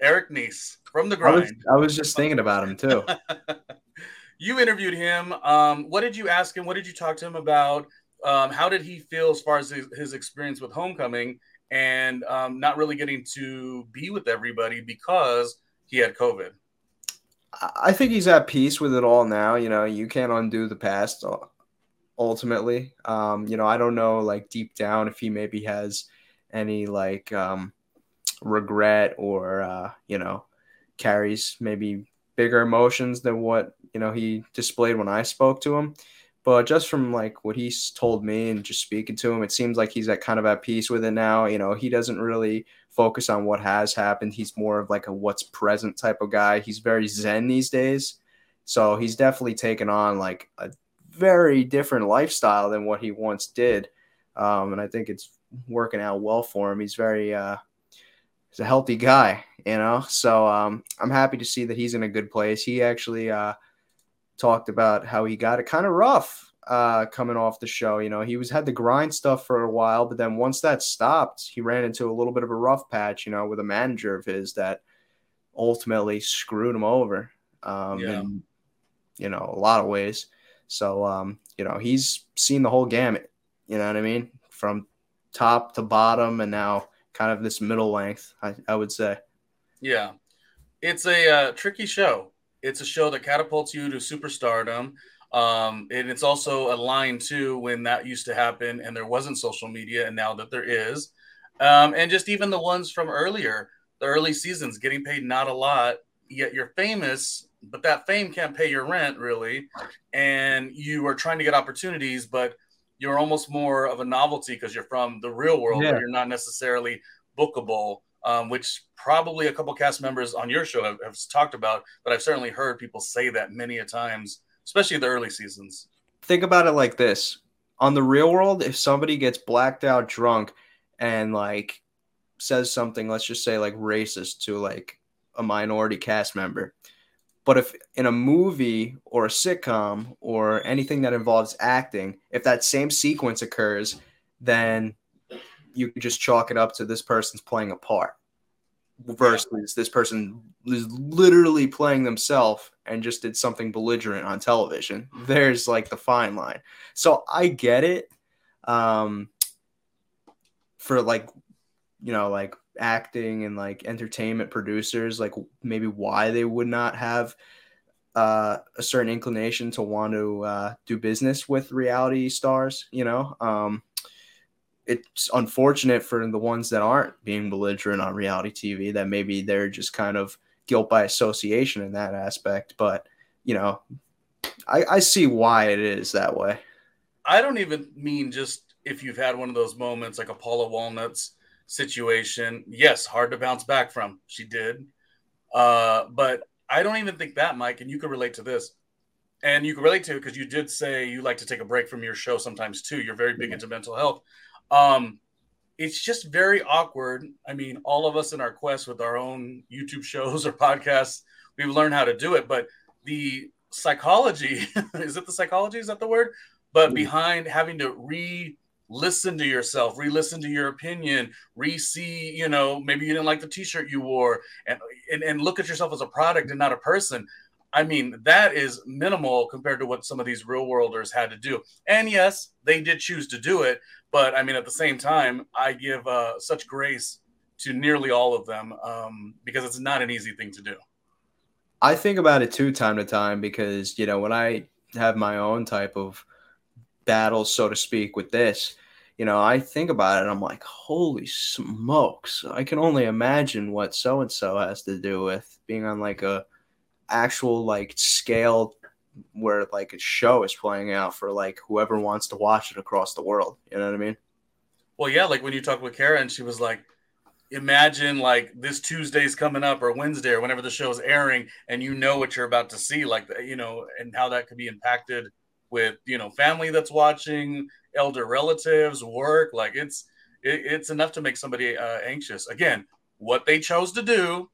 Eric Nies from the grind. I was, I was just thinking about him too. <laughs> you interviewed him. Um, what did you ask him? What did you talk to him about? Um, how did he feel as far as his, his experience with homecoming and um, not really getting to be with everybody because he had COVID? I think he's at peace with it all now. You know, you can't undo the past ultimately. Um, you know, I don't know like deep down if he maybe has any like um, regret or uh, you know carries maybe bigger emotions than what you know he displayed when I spoke to him. But just from like what he's told me and just speaking to him, it seems like he's at kind of at peace with it now. You know, he doesn't really focus on what has happened. He's more of like a what's present type of guy. He's very zen these days. So he's definitely taken on like a very different lifestyle than what he once did. Um, and I think it's working out well for him. He's very, uh, he's a healthy guy, you know? So um, I'm happy to see that he's in a good place. He actually uh, talked about how he got it kind of rough uh, coming off the show. You know, he was had the grind stuff for a while, but then once that stopped, he ran into a little bit of a rough patch, you know, with a manager of his that ultimately screwed him over. Um, yeah. in, you know, a lot of ways. So, um, you know, he's seen the whole gamut, you know what I mean? From top to bottom and now kind of this middle length, I, I would say. Yeah. It's a uh, tricky show. It's a show that catapults you to superstardom. Um, and it's also a line too when that used to happen and there wasn't social media, and now that there is. Um, and just even the ones from earlier, the early seasons, getting paid not a lot, yet you're famous but that fame can't pay your rent really and you are trying to get opportunities but you're almost more of a novelty because you're from the real world yeah. you're not necessarily bookable um, which probably a couple cast members on your show have, have, talked about but i've certainly heard people say that many a times especially the early seasons. Think about it like this. On the real world if somebody gets blacked out drunk and like says something let's just say like racist to like a minority cast member. But if in a movie or a sitcom or anything that involves acting, if that same sequence occurs, then you can just chalk it up to this person's playing a part versus this person is literally playing themselves and just did something belligerent on television. There's like the fine line. So I get it. Um, for like, you know, like acting and like entertainment producers like maybe why they would not have uh, a certain inclination to want to uh, do business with reality stars you know um, it's unfortunate for the ones that aren't being belligerent on reality tv that maybe they're just kind of guilt by association in that aspect but you know I, I see why it is that way i don't even mean just if you've had one of those moments like a paula walnuts situation. Yes, hard to bounce back from. She did. Uh, but I don't even think that, Mike, and you can relate to this. And you can relate to it because you did say you like to take a break from your show sometimes too. You're very big yeah. into mental health. Um, it's just very awkward. I mean, all of us in our quest with our own YouTube shows or <laughs> podcasts, we've learned how to do it. But the psychology <laughs> is it the psychology? Is that the word? But mm-hmm. behind having to re listen to yourself, re listen to your opinion, re see, you know, maybe you didn't like the t shirt you wore, and, and, and look at yourself as a product and not a person. I mean, that is minimal compared to what some of these real worlders had to do. And yes, they did choose to do it, but I mean, at the same time, I give uh, such grace to nearly all of them um, because it's not an easy thing to do. I think about it too, time to time, because you know when I have my own type of battle, so to speak, with this, you know, I think about it and I'm like, holy smokes! I can only imagine what so and so has to do with being on like a actual like scale where like a show is playing out for like whoever wants to watch it across the world. You know what I mean? Well, yeah, like when you talked with Cara and she was like, imagine like this Tuesday's coming up or Wednesday or whenever the show is airing and you know what you're about to see, like, you know, and how that could be impacted with, you know, family that's watching, elder relatives, work. Like it's, it, it's enough to make somebody uh, anxious. Again, what they chose to do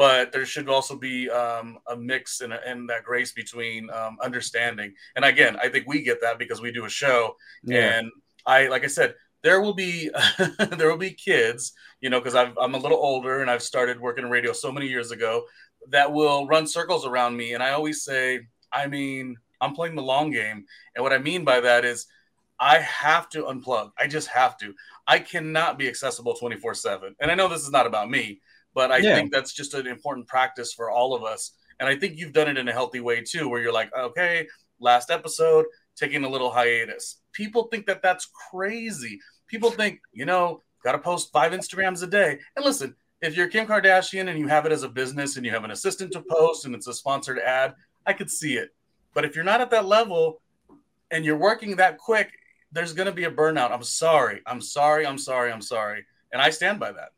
but there should also be um, a mix and, and, that grace between um, understanding. And again, I think we get that because we do a show. Yeah. And I, like I said, there will be <laughs> there will be kids, you know, because I'm a little older and I've started working in radio so many years ago that will run circles around me. And I always say, I mean, I'm playing the long game. And what I mean by that is I have to unplug. I just have to. I cannot be accessible 24 7. And I know this is not about me, but I yeah. think that's just an important practice for all of us. And I think you've done it in a healthy way too, where you're like, okay, last episode, taking a little hiatus. People think that that's crazy. People think, you know, got to post five Instagrams a day. And listen, if you're Kim Kardashian and you have it as a business and you have an assistant to post and it's a sponsored ad, I could see it. But if you're not at that level and you're working that quick, there's going to be a burnout. I'm sorry. I'm sorry. I'm sorry. I'm sorry. And I stand by that.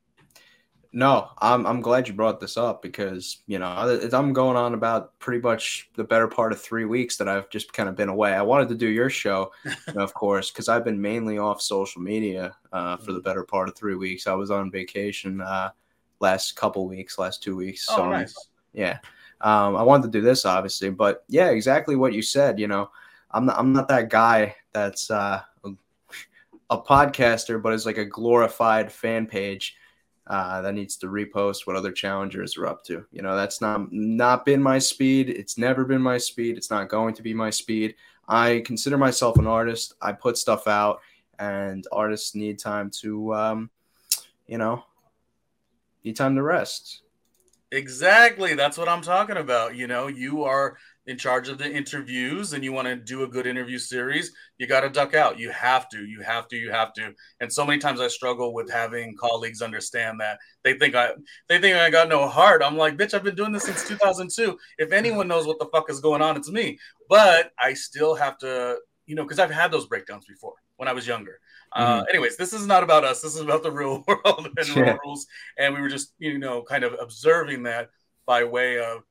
No, I'm I'm glad you brought this up because you know I'm going on about pretty much the better part of three weeks that I've just kind of been away. I wanted to do your show, <laughs> of course, because I've been mainly off social media uh, for the mm-hmm. better part of three weeks. I was on vacation uh, last couple weeks, last two weeks. Oh, nice. Yeah, um, I wanted to do this obviously, but yeah, exactly what you said. You know, I'm not I'm not that guy that's uh, a, a podcaster, but it's like a glorified fan page uh, that needs to repost what other challengers are up to. You know, that's not not been my speed. It's never been my speed. It's not going to be my speed. I consider myself an artist. I put stuff out, and artists need time to, um, you know, need time to rest. Exactly. That's what I'm talking about. You know, you are in charge of the interviews and you want to do a good interview series, you got to duck out. You have to, you have to, you have to. And so many times I struggle with having colleagues understand that. They think I they think I got no heart. I'm like, bitch, I've been doing this since 2002. If anyone knows what the fuck is going on, it's me. But I still have to, you know, because I've had those breakdowns before when I was younger. Uh, mm-hmm. Uh, anyways, this is not about us. This is about the real <laughs> world and yeah. rules. And we were just, you know, kind of observing that by way of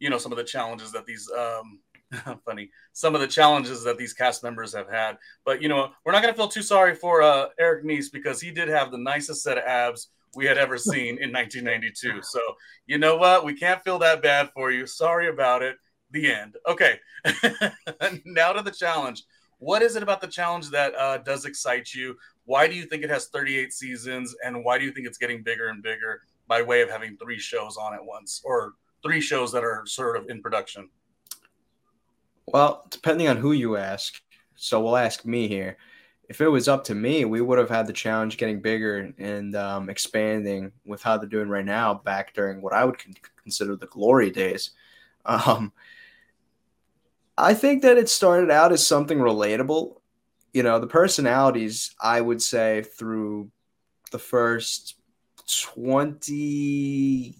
you know some of the challenges that these um, <laughs> funny some of the challenges that these cast members have had. But you know, we're not going to feel too sorry for uh, Eric Nies because he did have the nicest set of abs we had ever <laughs> seen in 1992. So you know what? We can't feel that bad for you. Sorry about it. The end. Okay. <laughs> now to the challenge. What is it about the challenge that uh, does excite you? Why do you think it has 38 seasons, and why do you think it's getting bigger and bigger by way of having three shows on at once, or three shows that are sort of in production? Well, depending on who you ask. So we'll ask me here. If it was up to me, we would have had the challenge getting bigger and um, expanding with how they're doing right now back during what I would con- consider the glory days. Um, I think that it started out as something relatable. You know, the personalities, I would say, through the first 20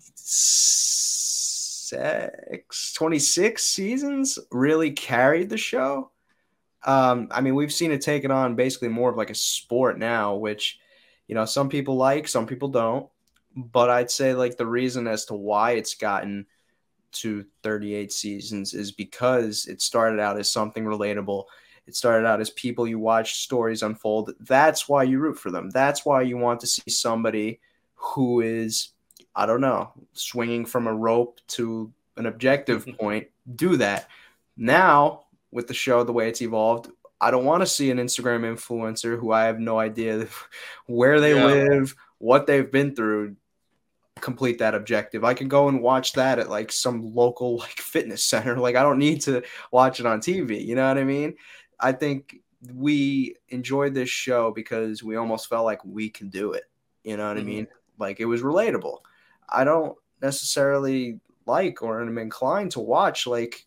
26, 26 seasons really carried the show. Um, I mean, we've seen it taken on basically more of like a sport now, which, you know, some people like, some people don't. But I'd say like the reason as to why it's gotten to 38 seasons is because it started out as something relatable. It started out as people you watch stories unfold. That's why you root for them. That's why you want to see somebody who is, I don't know, swinging from a rope to an objective <laughs> point do that. Now, with the show, the way it's evolved, I don't want to see an Instagram influencer who I have no idea <laughs> where they yeah. live, what they've been through complete that objective. I can go and watch that at like some local like fitness center. Like I don't need to watch it on TV. You know what I mean? I think we enjoyed this show because we almost felt like we can do it. You know what mm-hmm. I mean? Like it was relatable. I don't necessarily like or am inclined to watch like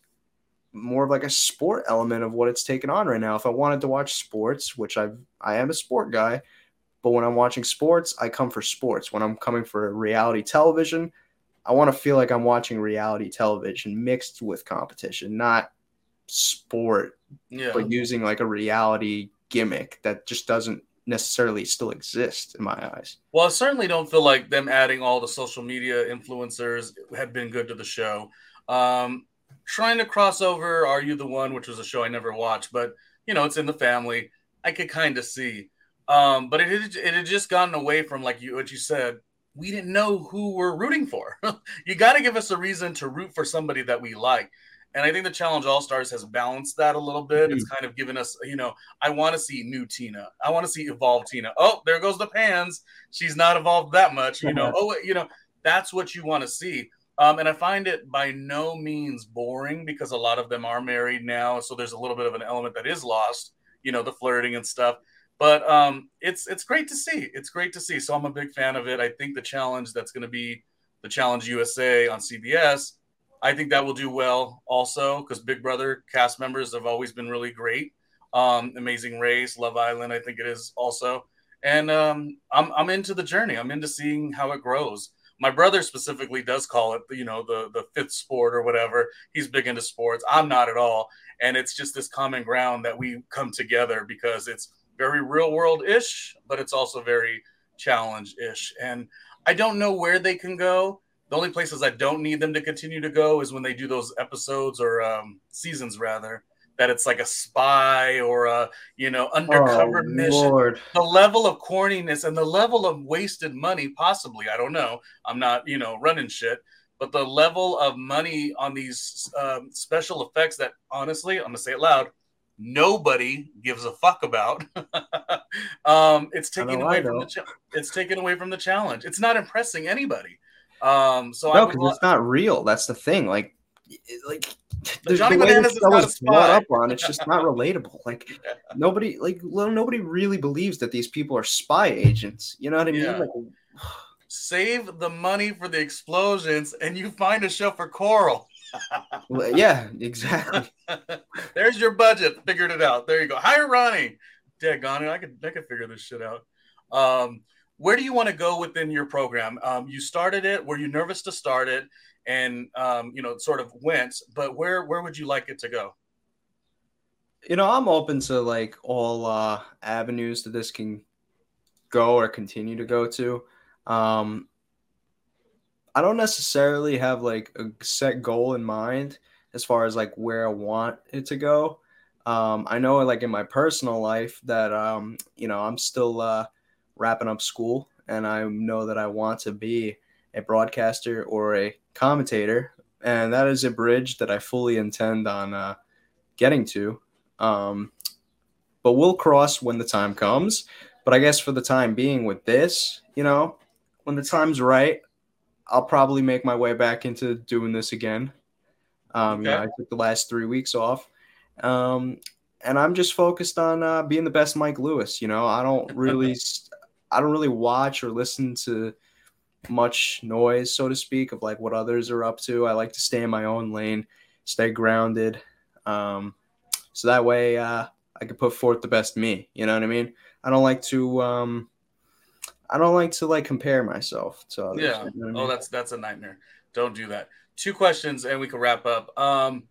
more of like a sport element of what it's taken on right now. If I wanted to watch sports, which I've, I am a sport guy, but when I'm watching sports, I come for sports. When I'm coming for reality television, I want to feel like I'm watching reality television mixed with competition, not sport, yeah. but using like a reality gimmick that just doesn't necessarily still exist in my eyes. Well, I certainly don't feel like them adding all the social media influencers had been good to the show. Um, trying to cross over Are You the One, which was a show I never watched, but you know, it's in the family. I could kind of see. Um, but it it had just gotten away from like you what you said. We didn't know who we're rooting for. <laughs> you got to give us a reason to root for somebody that we like. And I think the Challenge All Stars has balanced that a little bit. Mm-hmm. It's kind of given us, you know, I want to see new Tina. I want to see evolved Tina. Oh, there goes the pans. She's not evolved that much, you know. <laughs> oh, you know, that's what you want to see. Um, and I find it by no means boring because a lot of them are married now. So there's a little bit of an element that is lost, you know, the flirting and stuff. But um, it's it's great to see. It's great to see. So I'm a big fan of it. I think the challenge that's going to be the Challenge USA on CBS. I think that will do well also because Big Brother cast members have always been really great. Um, Amazing Race, Love Island, I think it is also. And um, I'm I'm into the journey. I'm into seeing how it grows. My brother specifically does call it, you know, the the fifth sport or whatever. He's big into sports. I'm not at all, and it's just this common ground that we come together because it's very real world ish, but it's also very challenge ish. And I don't know where they can go. The only places I don't need them to continue to go is when they do those episodes or um, seasons, rather, that it's like a spy or a you know undercover oh, mission. Lord. The level of corniness and the level of wasted money, possibly. I don't know. I'm not you know running shit, but the level of money on these um, special effects that honestly, I'm gonna say it loud, nobody gives a fuck about. <laughs> um, it's taken away from the cha- it's taken away from the challenge. It's not impressing anybody. Um, so no, because it's not real. That's the thing. Like, like the Johnny the Bananas that was brought up on. It's just not relatable. Like yeah. <laughs> nobody, like well, nobody really believes that these people are spy agents. You know what I mean? Yeah. Like, Save the money for the explosions, and you find a show for Coral <laughs> well, yeah, exactly. <laughs> There's your budget. Figured it out. There you go. Hire Ronnie. Daggone it. I could I could figure this shit out. Um, where do you want to go within your program? Um, you started it. Were you nervous to start it? And um, you know, sort of went, but where where would you like it to go? You know, I'm open to like all uh, avenues that this can go or continue to go to. Um, I don't necessarily have like a set goal in mind as far as like where I want it to go. Um, I know like in my personal life that um, you know I'm still uh, wrapping up school, and I know that I want to be a broadcaster or a commentator, and that is a bridge that I fully intend on uh, getting to. Um, but we'll cross when the time comes. But I guess for the time being, with this, you know, when the time's right, I'll probably make my way back into doing this again. Um, okay. you know, I took the last three weeks off, um, and I'm just focused on uh, being the best Mike Lewis. You know, I don't really, <laughs> I don't really watch or listen to much noise, so to speak, of like what others are up to. I like to stay in my own lane, stay grounded, um, so that way uh, I can put forth the best me. You know what I mean? I don't like to um, I don't like to like compare myself to others. Yeah. You know I mean? Oh, that's that's a nightmare. Don't do that. Two questions and we can wrap up. Um,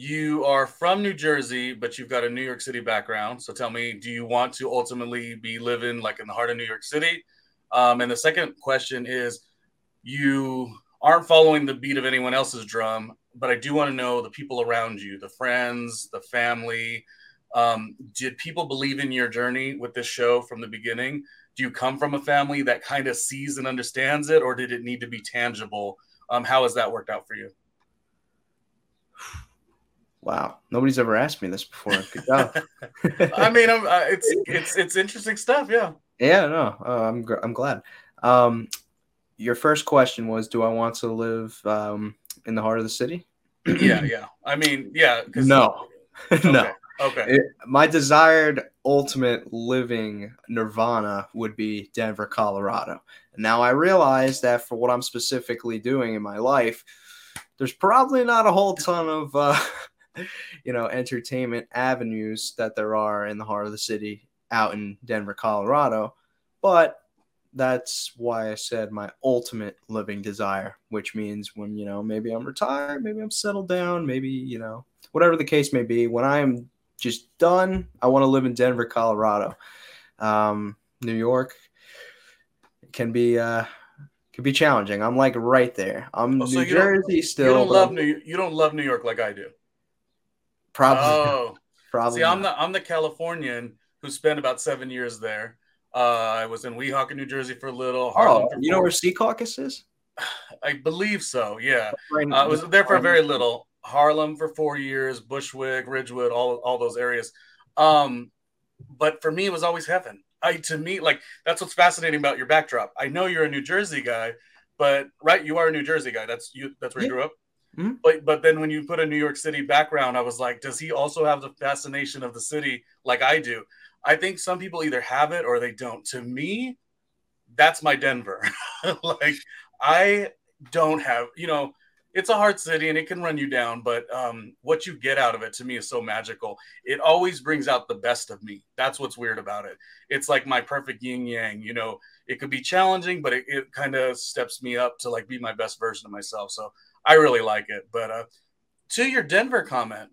you are from New Jersey, but you've got a New York City background. So tell me, do you want to ultimately be living like in the heart of New York City? Um, and the second question is, you aren't following the beat of anyone else's drum, but I do want to know the people around you, the friends, the family. Um, did people believe in your journey with this show from the beginning? Do you come from a family that kind of sees and understands it, or did it need to be tangible? Um, how has that worked out for you? Wow, nobody's ever asked me this before. Good job. <laughs> <laughs> I mean, I'm, uh, it's it's it's interesting stuff. Yeah. Yeah. No, uh, I'm I'm glad. Um, your first question was, do I want to live um, in the heart of the city? yeah, yeah. I mean, yeah. No, <laughs> okay. no. Okay. It, my desired ultimate living nirvana would be Denver, Colorado. Now I realize that for what I'm specifically doing in my life, there's probably not a whole ton of uh, <laughs> you know, entertainment avenues that there are in the heart of the city out in Denver, Colorado. But that's why I said my ultimate living desire, which means when, you know, maybe I'm retired, maybe I'm settled down, maybe, you know, whatever the case may be, when I am just done, I want to live in Denver, Colorado. Um, New York can be uh can be challenging. I'm like right there. I'm oh, so New Jersey still. You don't love New you don't love New York like I do. Probably. Oh, probably. See, I'm the I'm the Californian who spent about seven years there. Uh, I was in Weehawken, New Jersey for a little. Harlem oh, you know where Secaucus is? <sighs> I believe so. Yeah, uh, I was there for very little. Harlem for four years, Bushwick, Ridgewood, all all those areas. Um, but for me, it was always heaven. I to me, like that's what's fascinating about your backdrop. I know you're a New Jersey guy, but right, you are a New Jersey guy. That's you. That's where yeah. you grew up. Mm-hmm. But but then when you put a New York City background, I was like, does he also have the fascination of the city like I do? I think some people either have it or they don't. To me, that's my Denver. <laughs> like I don't have, you know, it's a hard city and it can run you down, but um, what you get out of it to me is so magical. It always brings out the best of me. That's what's weird about it. It's like my perfect yin yang. You know, it could be challenging, but it, it kind of steps me up to like be my best version of myself. So I really like it. But uh, to your Denver comment,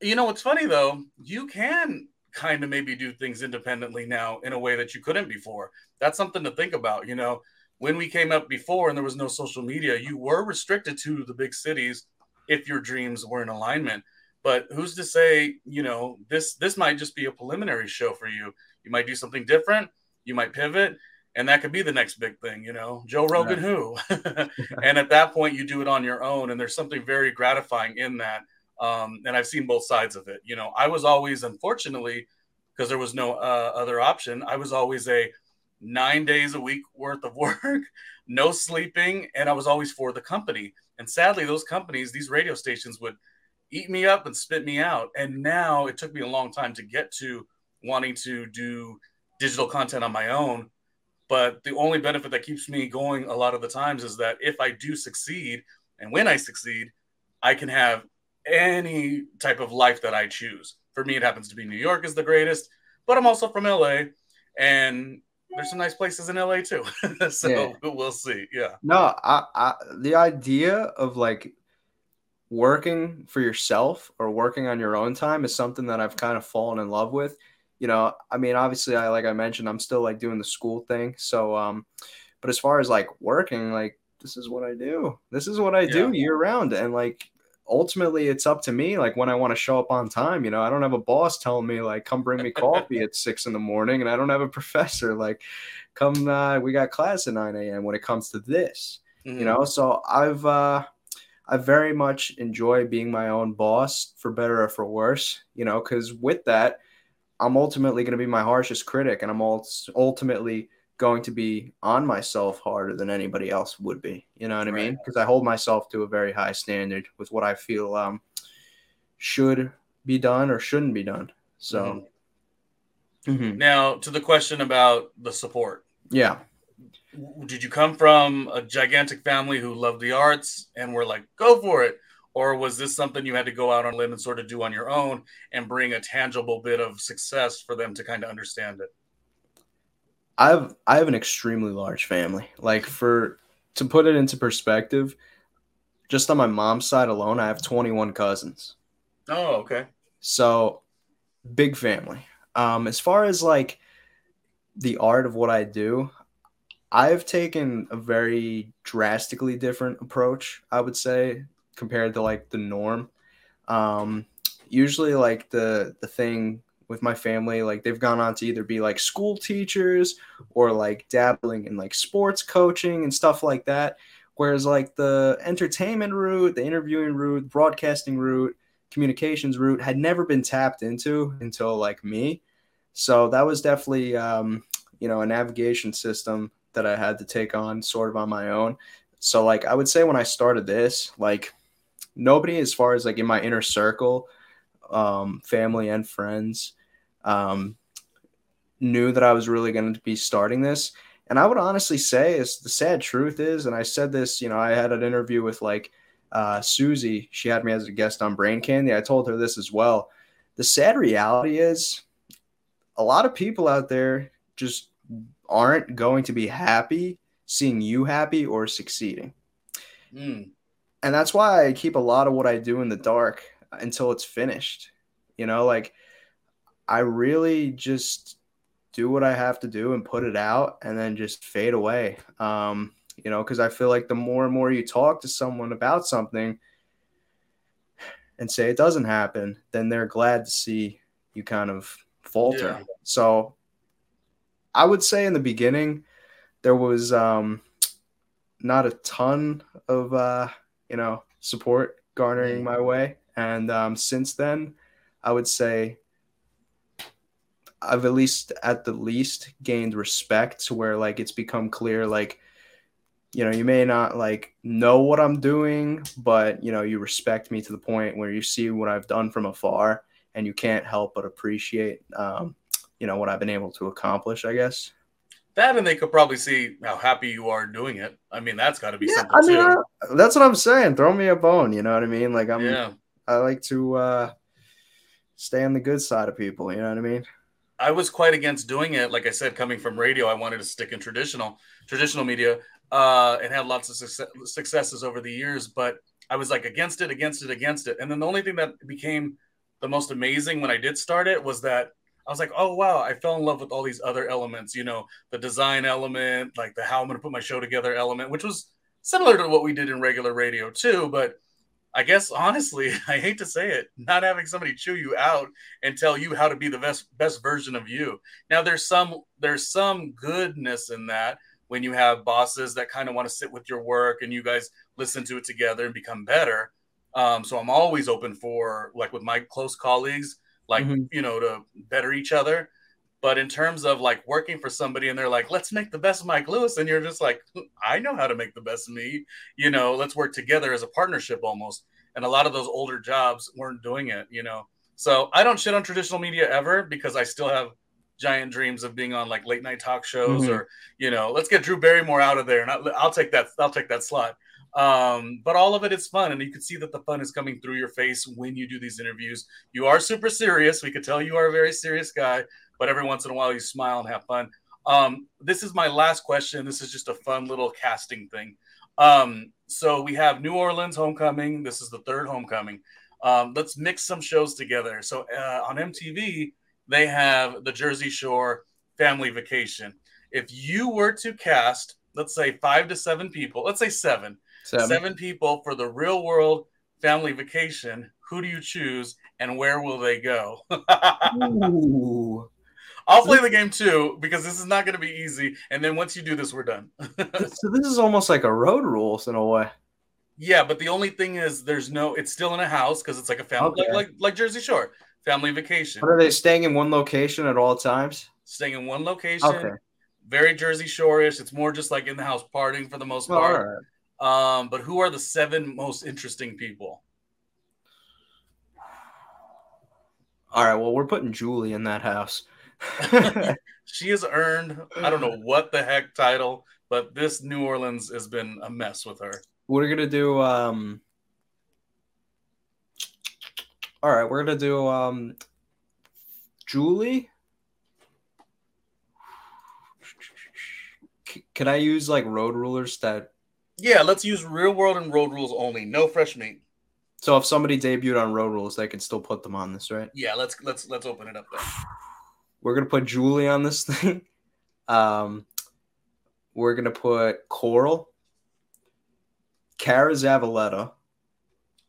you know what's funny though? You can kind of maybe do things independently now in a way that you couldn't before. That's something to think about. You know, when we came up before and there was no social media, you were restricted to the big cities if your dreams were in alignment. But who's to say, you know, this this might just be a preliminary show for you. You might do something different. You might pivot and that could be the next big thing, you know, Joe Rogan, who, <laughs> <laughs> and at that point you do it on your own, and there's something very gratifying in that. Um, and I've seen both sides of it. You know, I was always, unfortunately, because there was no uh, other option, I was always a nine days a week worth of <laughs> work, no sleeping, and I was always for the company. And sadly, those companies, these radio stations would eat me up and spit me out. And now it took me a long time to get to wanting to do digital content on my own but the only benefit that keeps me going a lot of the times is that if I do succeed and when I succeed, I can have any type of life that I choose. For me, it happens to be New York is the greatest, but I'm also from LA and there's some nice places in LA too. <laughs> so yeah. we'll see. Yeah. No, I, I, the idea of like working for yourself or working on your own time is something that I've kind of fallen in love with you know, I mean, obviously, I like I mentioned, I'm still like doing the school thing. So, um, but as far as like working, like this is what I do. This is what I yeah. do year round, and like ultimately, it's up to me. Like when I want to show up on time, you know, I don't have a boss telling me like come bring me coffee <laughs> at six in the morning, and I don't have a professor like come. Uh, we got class at nine a.m. When it comes to this, mm-hmm. you know, so I've. uh I very much enjoy being my own boss for better or for worse, you know, because with that, I'm ultimately going to be my harshest critic, and I'm ultimately going to be on myself harder than anybody else would be. You know what I mean? Because I hold myself to a very high standard with what I feel um, should be done or shouldn't be done. So, mm-hmm. Mm-hmm. now to the question about the support. Yeah. Did you come from a gigantic family who loved the arts and were like, go for it? Or was this something you had to go out on a limb and sort of do on your own and bring a tangible bit of success for them to kind of understand it? I have i have an extremely large family. Like for to put it into perspective just on my mom's side alone i have 21 cousins. Oh okay. So big family. Um as far as like the art of what i do I've taken a very drastically different approach, I would say, compared to like the norm. Um, usually, like the the thing with my family, like they've gone on to either be like school teachers or like dabbling in like sports coaching and stuff like that. Whereas like the entertainment route, the interviewing route, broadcasting route, communications route had never been tapped into until like me. So that was definitely um, you know a navigation system that I had to take on sort of on my own. So like I would say when I started this, like nobody as far as like in my inner circle, um, family and friends, um, knew that I was really going to be starting this. And I would honestly say, is the sad truth is, and I said this, you know, I had an interview with like uh, Susie. She had me as a guest on Brain Candy. I told her this as well. The sad reality is, a lot of people out there just aren't going to be happy seeing you happy or succeeding. Mm. And that's why I keep a lot of what I do in the dark until it's finished. You know, like I really just do what I have to do and put it out and then just fade away. Um, you know, because I feel like the more and more you talk to someone about something and say it doesn't happen, then they're glad to see you kind of falter. Yeah. So I would say in the beginning there was um, not a ton of uh, you know support garnering mm. my way, and um, since then, I would say I've at least at the least gained respect to where like it's become clear like you know you may not like know what I'm doing, but you know you respect me to the point where you see what I've done from afar, and you can't help but appreciate um, you know what I've been able to accomplish. I guess that, and they could probably see how happy you are doing it. I mean, that's got to be yeah, something I mean, too. That's what I'm saying. Throw me a bone. You know what I mean? Like I'm. Yeah. I like to uh, stay on the good side of people. You know what I mean? I was quite against doing it. Like I said, coming from radio, I wanted to stick in traditional traditional media uh, and had lots of success, successes over the years. But I was like against it, against it, against it. And then the only thing that became the most amazing when I did start it was that I was like, oh wow, I fell in love with all these other elements. You know, the design element, like the how I'm going to put my show together element, which was similar to what we did in regular radio too. But I guess honestly, <laughs> I hate to say it, not having somebody chew you out and tell you how to be the best best version of you. Now there's some there's some goodness in that when you have bosses that kind of want to sit with your work and you guys listen to it together and become better. Um, so I'm always open for like with my close colleagues, like mm-hmm. you know, to better each other. But in terms of like working for somebody and they're like, let's make the best of Mike Lewis, and you're just like, I know how to make the best of me. You know, let's work together as a partnership almost. And a lot of those older jobs weren't doing it. You know, so I don't shit on traditional media ever because I still have giant dreams of being on like late night talk shows mm-hmm. or you know, let's get Drew Barrymore out of there and I'll, I'll take that. I'll take that slot. Um, but all of it is fun, and you can see that the fun is coming through your face when you do these interviews. You are super serious. We could tell you are a very serious guy, but every once in a while you smile and have fun. Um, this is my last question. This is just a fun little casting thing. Um, so we have New Orleans Homecoming. This is the third Homecoming. Um, let's mix some shows together. So uh, on MTV, they have the Jersey Shore Family Vacation. If you were to cast, let's say five to seven people, let's say seven Seven. Seven people for the real world family vacation. Who do you choose and where will they go? <laughs> I'll play the game too because this is not going to be easy. And then once you do this, we're done. so this is almost like a road rules in a way. Yeah, but the only thing is, there's no. It's still in a house because it's like a family, okay. like, like like Jersey Shore family vacation. But are they staying in one location at all times? Staying in one location. Okay. Very Jersey Shore-ish. It's more just like in the house partying for the most part. Um, but who are the seven most interesting people? All right. Well, we're putting Julie in that house. <laughs> she has earned I don't know what the heck title, but this New Orleans has been a mess with her. We're gonna do. Um... All right, we're gonna do um, Julie. can I use like road rulers that yeah, let's use real world and road rules only. No fresh meat. So if somebody debuted on road rules, they can still put them on this, right? Yeah, let's let's let's open it up there. We're gonna put Julie on this <laughs> thing. Um, we're gonna put Coral, Cara Zavaleta.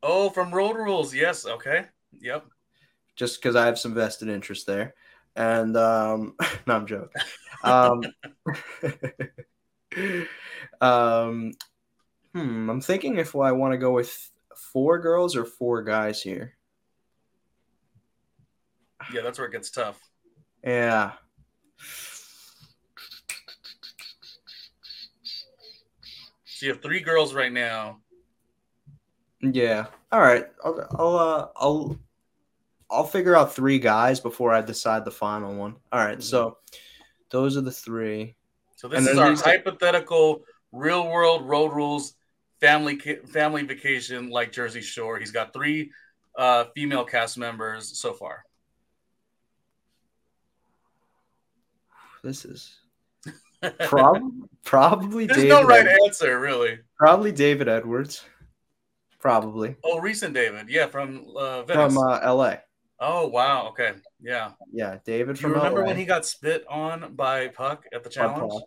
Oh, from Road Rules. Yes. Okay. Yep. Just because I have some vested interest there, and um, <laughs> no, I'm joking. Um, <laughs> um, hmm, I'm thinking if I want to go with four girls or four guys here. Yeah, that's where it gets tough. Yeah. So you have three girls right now. Yeah. All right. I'll I'll uh, I'll I'll figure out three guys before I decide the final one. All right, mm-hmm. So those are the three. So this is our hypothetical real world road rules family family vacation like Jersey Shore. He's got three uh, female cast members so far. This is <laughs> probably probably. There's David no right Edwards. answer, really. Probably David Edwards. Probably. Oh, recent David, yeah, from uh, Venice. from uh, L.A. Oh wow, okay, yeah, yeah, David. From you remember LA. when he got spit on by Puck at the challenge?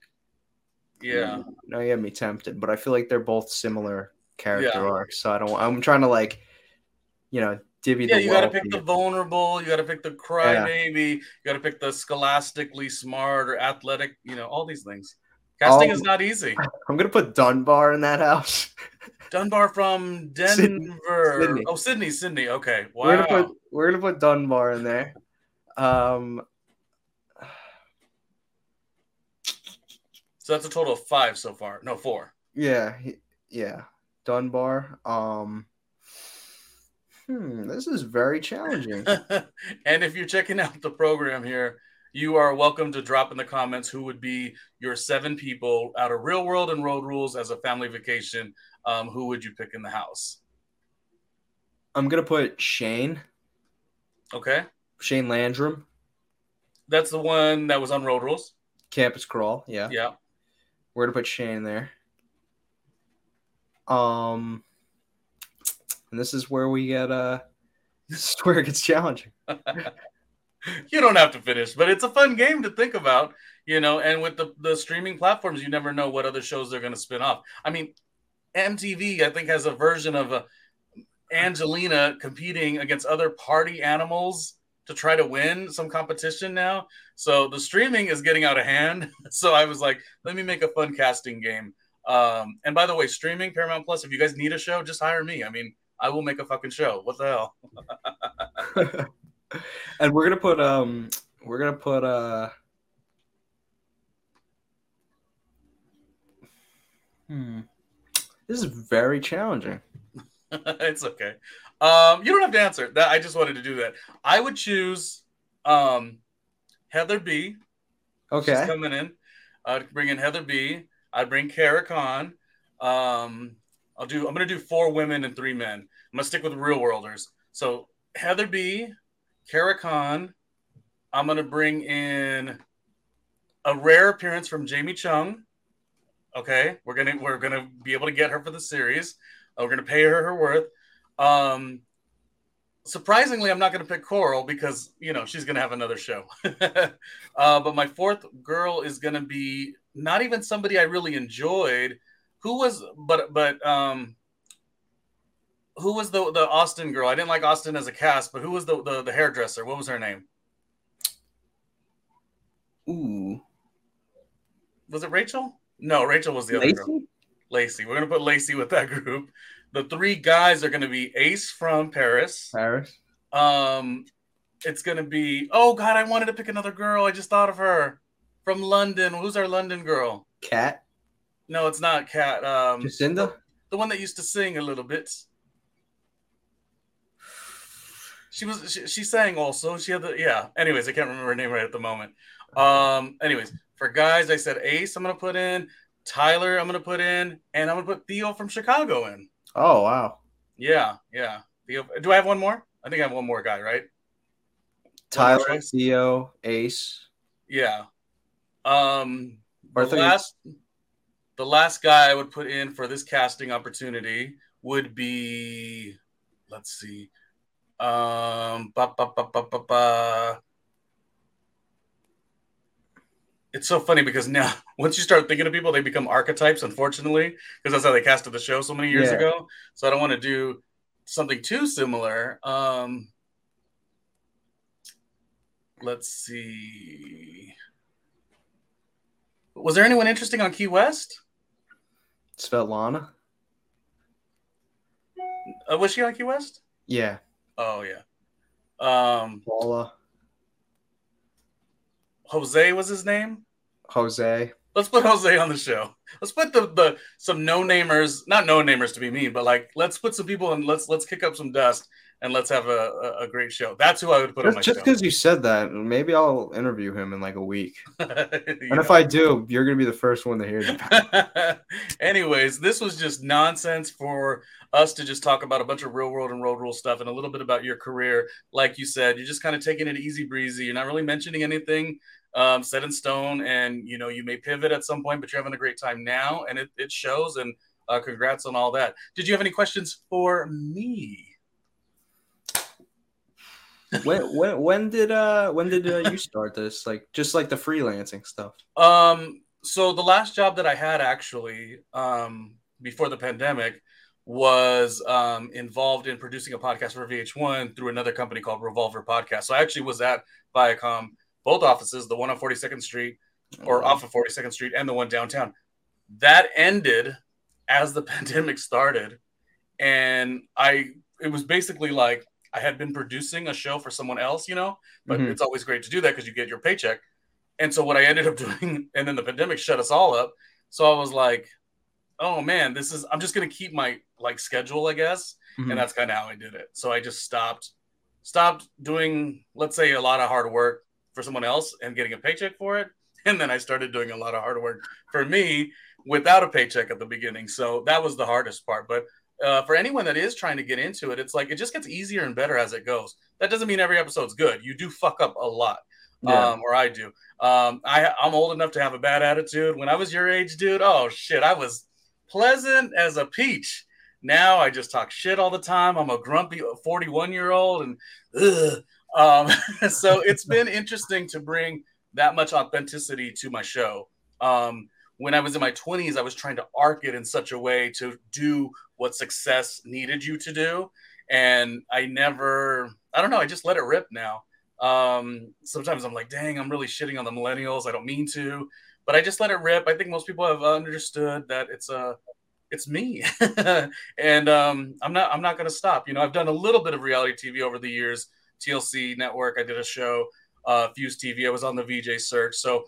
Yeah. No, you have me tempted, but I feel like they're both similar character yeah. arcs. So I don't. I'm trying to like, you know, divvy. Yeah, you got to pick the vulnerable. You got to pick the crybaby. Yeah. You got to pick the scholastically smart or athletic. You know, all these things. Casting um, is not easy. <laughs> I'm gonna put Dunbar in that house. <laughs> Dunbar from Denver. Sydney. Oh, Sydney, Sydney. Okay, wow. We're gonna put we're gonna put Dunbar in there. Um, so that's a total of five so far. No, four. Yeah, yeah. Dunbar. Um, hmm, this is very challenging. <laughs> and if you're checking out the program here, you are welcome to drop in the comments who would be your seven people out of real world and road rules as a family vacation. Um, who would you pick in the house? I'm gonna put Shane. Okay. Shane Landrum. That's the one that was on Road Rules. Campus Crawl, yeah. Yeah. We're gonna put Shane there. Um, and this is where we get uh, <laughs> this is where it gets challenging. <laughs> you don't have to finish, but it's a fun game to think about, you know. And with the the streaming platforms, you never know what other shows they're going to spin off. I mean, MTV I think has a version of a uh, Angelina competing against other party animals to try to win some competition now. So the streaming is getting out of hand. <laughs> So I was like, let me make a fun casting game. Um, and by the way, streaming Paramount Plus, if you guys need a show, just hire me. I mean, I will make a fucking show. What the hell? <laughs> and we're gonna put um we're gonna put uh hmm this is very challenging. <laughs> it's okay. Um, you don't have to answer that. I just wanted to do that. I would choose um Heather B. Okay. She's coming in. I'd bring in Heather B. I'd bring Cara Kahn. Um, I'll do. I'm gonna do four women and three men. I'm gonna stick with real worlders. So Heather B, Cara Kahn. I'm gonna bring in a rare appearance from Jamie Chung. Okay, we're gonna we're gonna be able to get her for the series. Uh, we're gonna pay her her worth. Um, surprisingly, I'm not gonna pick Coral because you know she's gonna have another show. <laughs> uh, but my fourth girl is gonna be not even somebody I really enjoyed. Who was but but um who was the the Austin girl? I didn't like Austin as a cast, but who was the the, the hairdresser? What was her name? Ooh. Was it Rachel? No, Rachel was the Lacey? other girl. Lacey. We're gonna put Lacey with that <laughs> group. The three guys are gonna be Ace from Paris. Paris. Um, it's gonna be. Oh God, I wanted to pick another girl. I just thought of her from London. Who's our London girl? Cat. No, it's not Cat. Um, Jacinda. The one that used to sing a little bit. She was she, she sang also. She had the yeah. Anyways, I can't remember her name right at the moment. Um. Anyways, for guys, I said Ace. I'm gonna put in Tyler. I'm gonna put in, and I'm gonna put Theo from Chicago in. Oh wow. Yeah, yeah. Theo. Do I have one more? I think I have one more guy, right? Tyler, Theo, Ace. Yeah. Um, the last, the last guy I would put in for this casting opportunity would be, let's see, um, ba, ba, ba, ba, ba, ba. it's so funny because now <laughs> once you start thinking of people, they become archetypes, unfortunately, because that's how they casted the show so many years yeah. ago. So I don't want to do something too similar. Um, let's see. Was there anyone interesting on Key West? Svetlana. Uh, was she on Key West? Yeah. Oh yeah. Um, Paula. Jose was his name. Jose. Let's put Jose on the show. Let's put the, the some no namers, not no namers to be mean, but like let's put some people and let's let's kick up some dust and let's have a, a, a great show. That's who I would put just, on my just because you said that, maybe I'll interview him in like a week. <laughs> and if I do, you're gonna be the first one to hear. <laughs> Anyways, this was just nonsense for us to just talk about a bunch of real world and road rule stuff and a little bit about your career. Like you said, you're just kind of taking it easy breezy. You're not really mentioning anything um, set in stone, and you know you may pivot at some point, but you're having a great time now, and it, it shows. And uh, congrats on all that. Did you have any questions for me? <laughs> when when when did uh when did uh, you start this? Like just like the freelancing stuff. Um. So the last job that I had actually um before the pandemic was um, involved in producing a podcast for VH1 through another company called Revolver Podcast. So I actually was at Viacom both offices, the one on 42nd Street or mm-hmm. off of 42nd Street and the one downtown. That ended as the <laughs> pandemic started. And I, it was basically like I had been producing a show for someone else, you know, but mm-hmm. it's always great to do that because you get your paycheck. And so what I ended up <laughs> doing, and then the pandemic shut us all up. So I was like, oh man, this is, I'm just going to keep my like schedule, I guess. Mm-hmm. And that's kind of how I did it. So I just stopped, stopped doing, let's say, a lot of hard work for someone else and getting a paycheck for it. <laughs> And then I started doing a lot of hard work for me without a paycheck at the beginning. So that was the hardest part. But uh, for anyone that is trying to get into it, it's like it just gets easier and better as it goes. That doesn't mean every episode's good. You do fuck up a lot. Yeah. Um, or I do. Um, I, I'm old enough to have a bad attitude. When I was your age, dude, oh shit, I was pleasant as a peach. Now I just talk shit all the time. I'm a grumpy 41 year old, and ugh, um, <laughs> so it's <laughs> been interesting to bring that much authenticity to my show. Um, when I was in my 20s, I was trying to arc it in such a way to do what success needed you to do. And I never, I don't know, I just let it rip now. Um, sometimes I'm like, dang, I'm really shitting on the millennials. I don't mean to, but I just let it rip. I think most people have understood that it's a, it's me <laughs> and um, i'm not i'm not going to stop you know i've done a little bit of reality tv over the years TLC network. I did a show, uh, Fuse TV. I was on the VJ search. So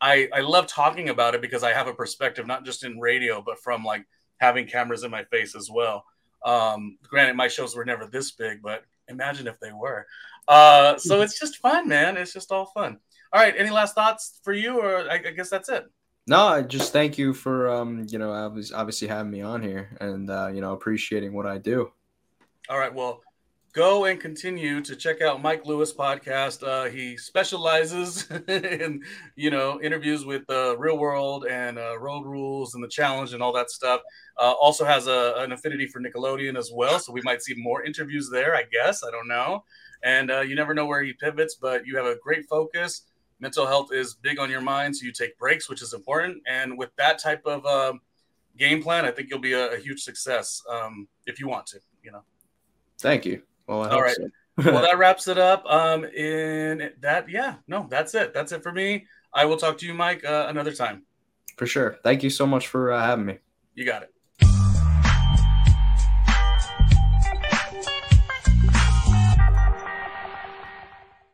I, I love talking about it because I have a perspective, not just in radio, but from like having cameras in my face as well. Um, granted, my shows were never this big, but imagine if they were. Uh, so <laughs> it's just fun, man. It's just all fun. All right. Any last thoughts for you, or I, I guess that's it. No, I just thank you for um, you know, obviously having me on here and uh, you know, appreciating what I do. All right. Well, go and continue to check out Mike Lewis podcast. Uh, he specializes <laughs> in you know interviews with uh, real world and uh, road rules and the challenge and all that stuff. Uh, also has a, an affinity for Nickelodeon as well, so we might see more interviews there. I guess I don't know. And uh, you never know where he pivots, but you have a great focus. Mental health is big on your mind, so you take breaks, which is important. And with that type of um, game plan, I think you'll be a, a huge success um, if you want to. You know. Thank you. Well, all right. So. well, that <laughs> wraps it up. Um, in that, yeah, no, that's it. That's it for me. I will talk to you, Mike, uh, another time. For sure. Thank you so much for uh, having me. You got it.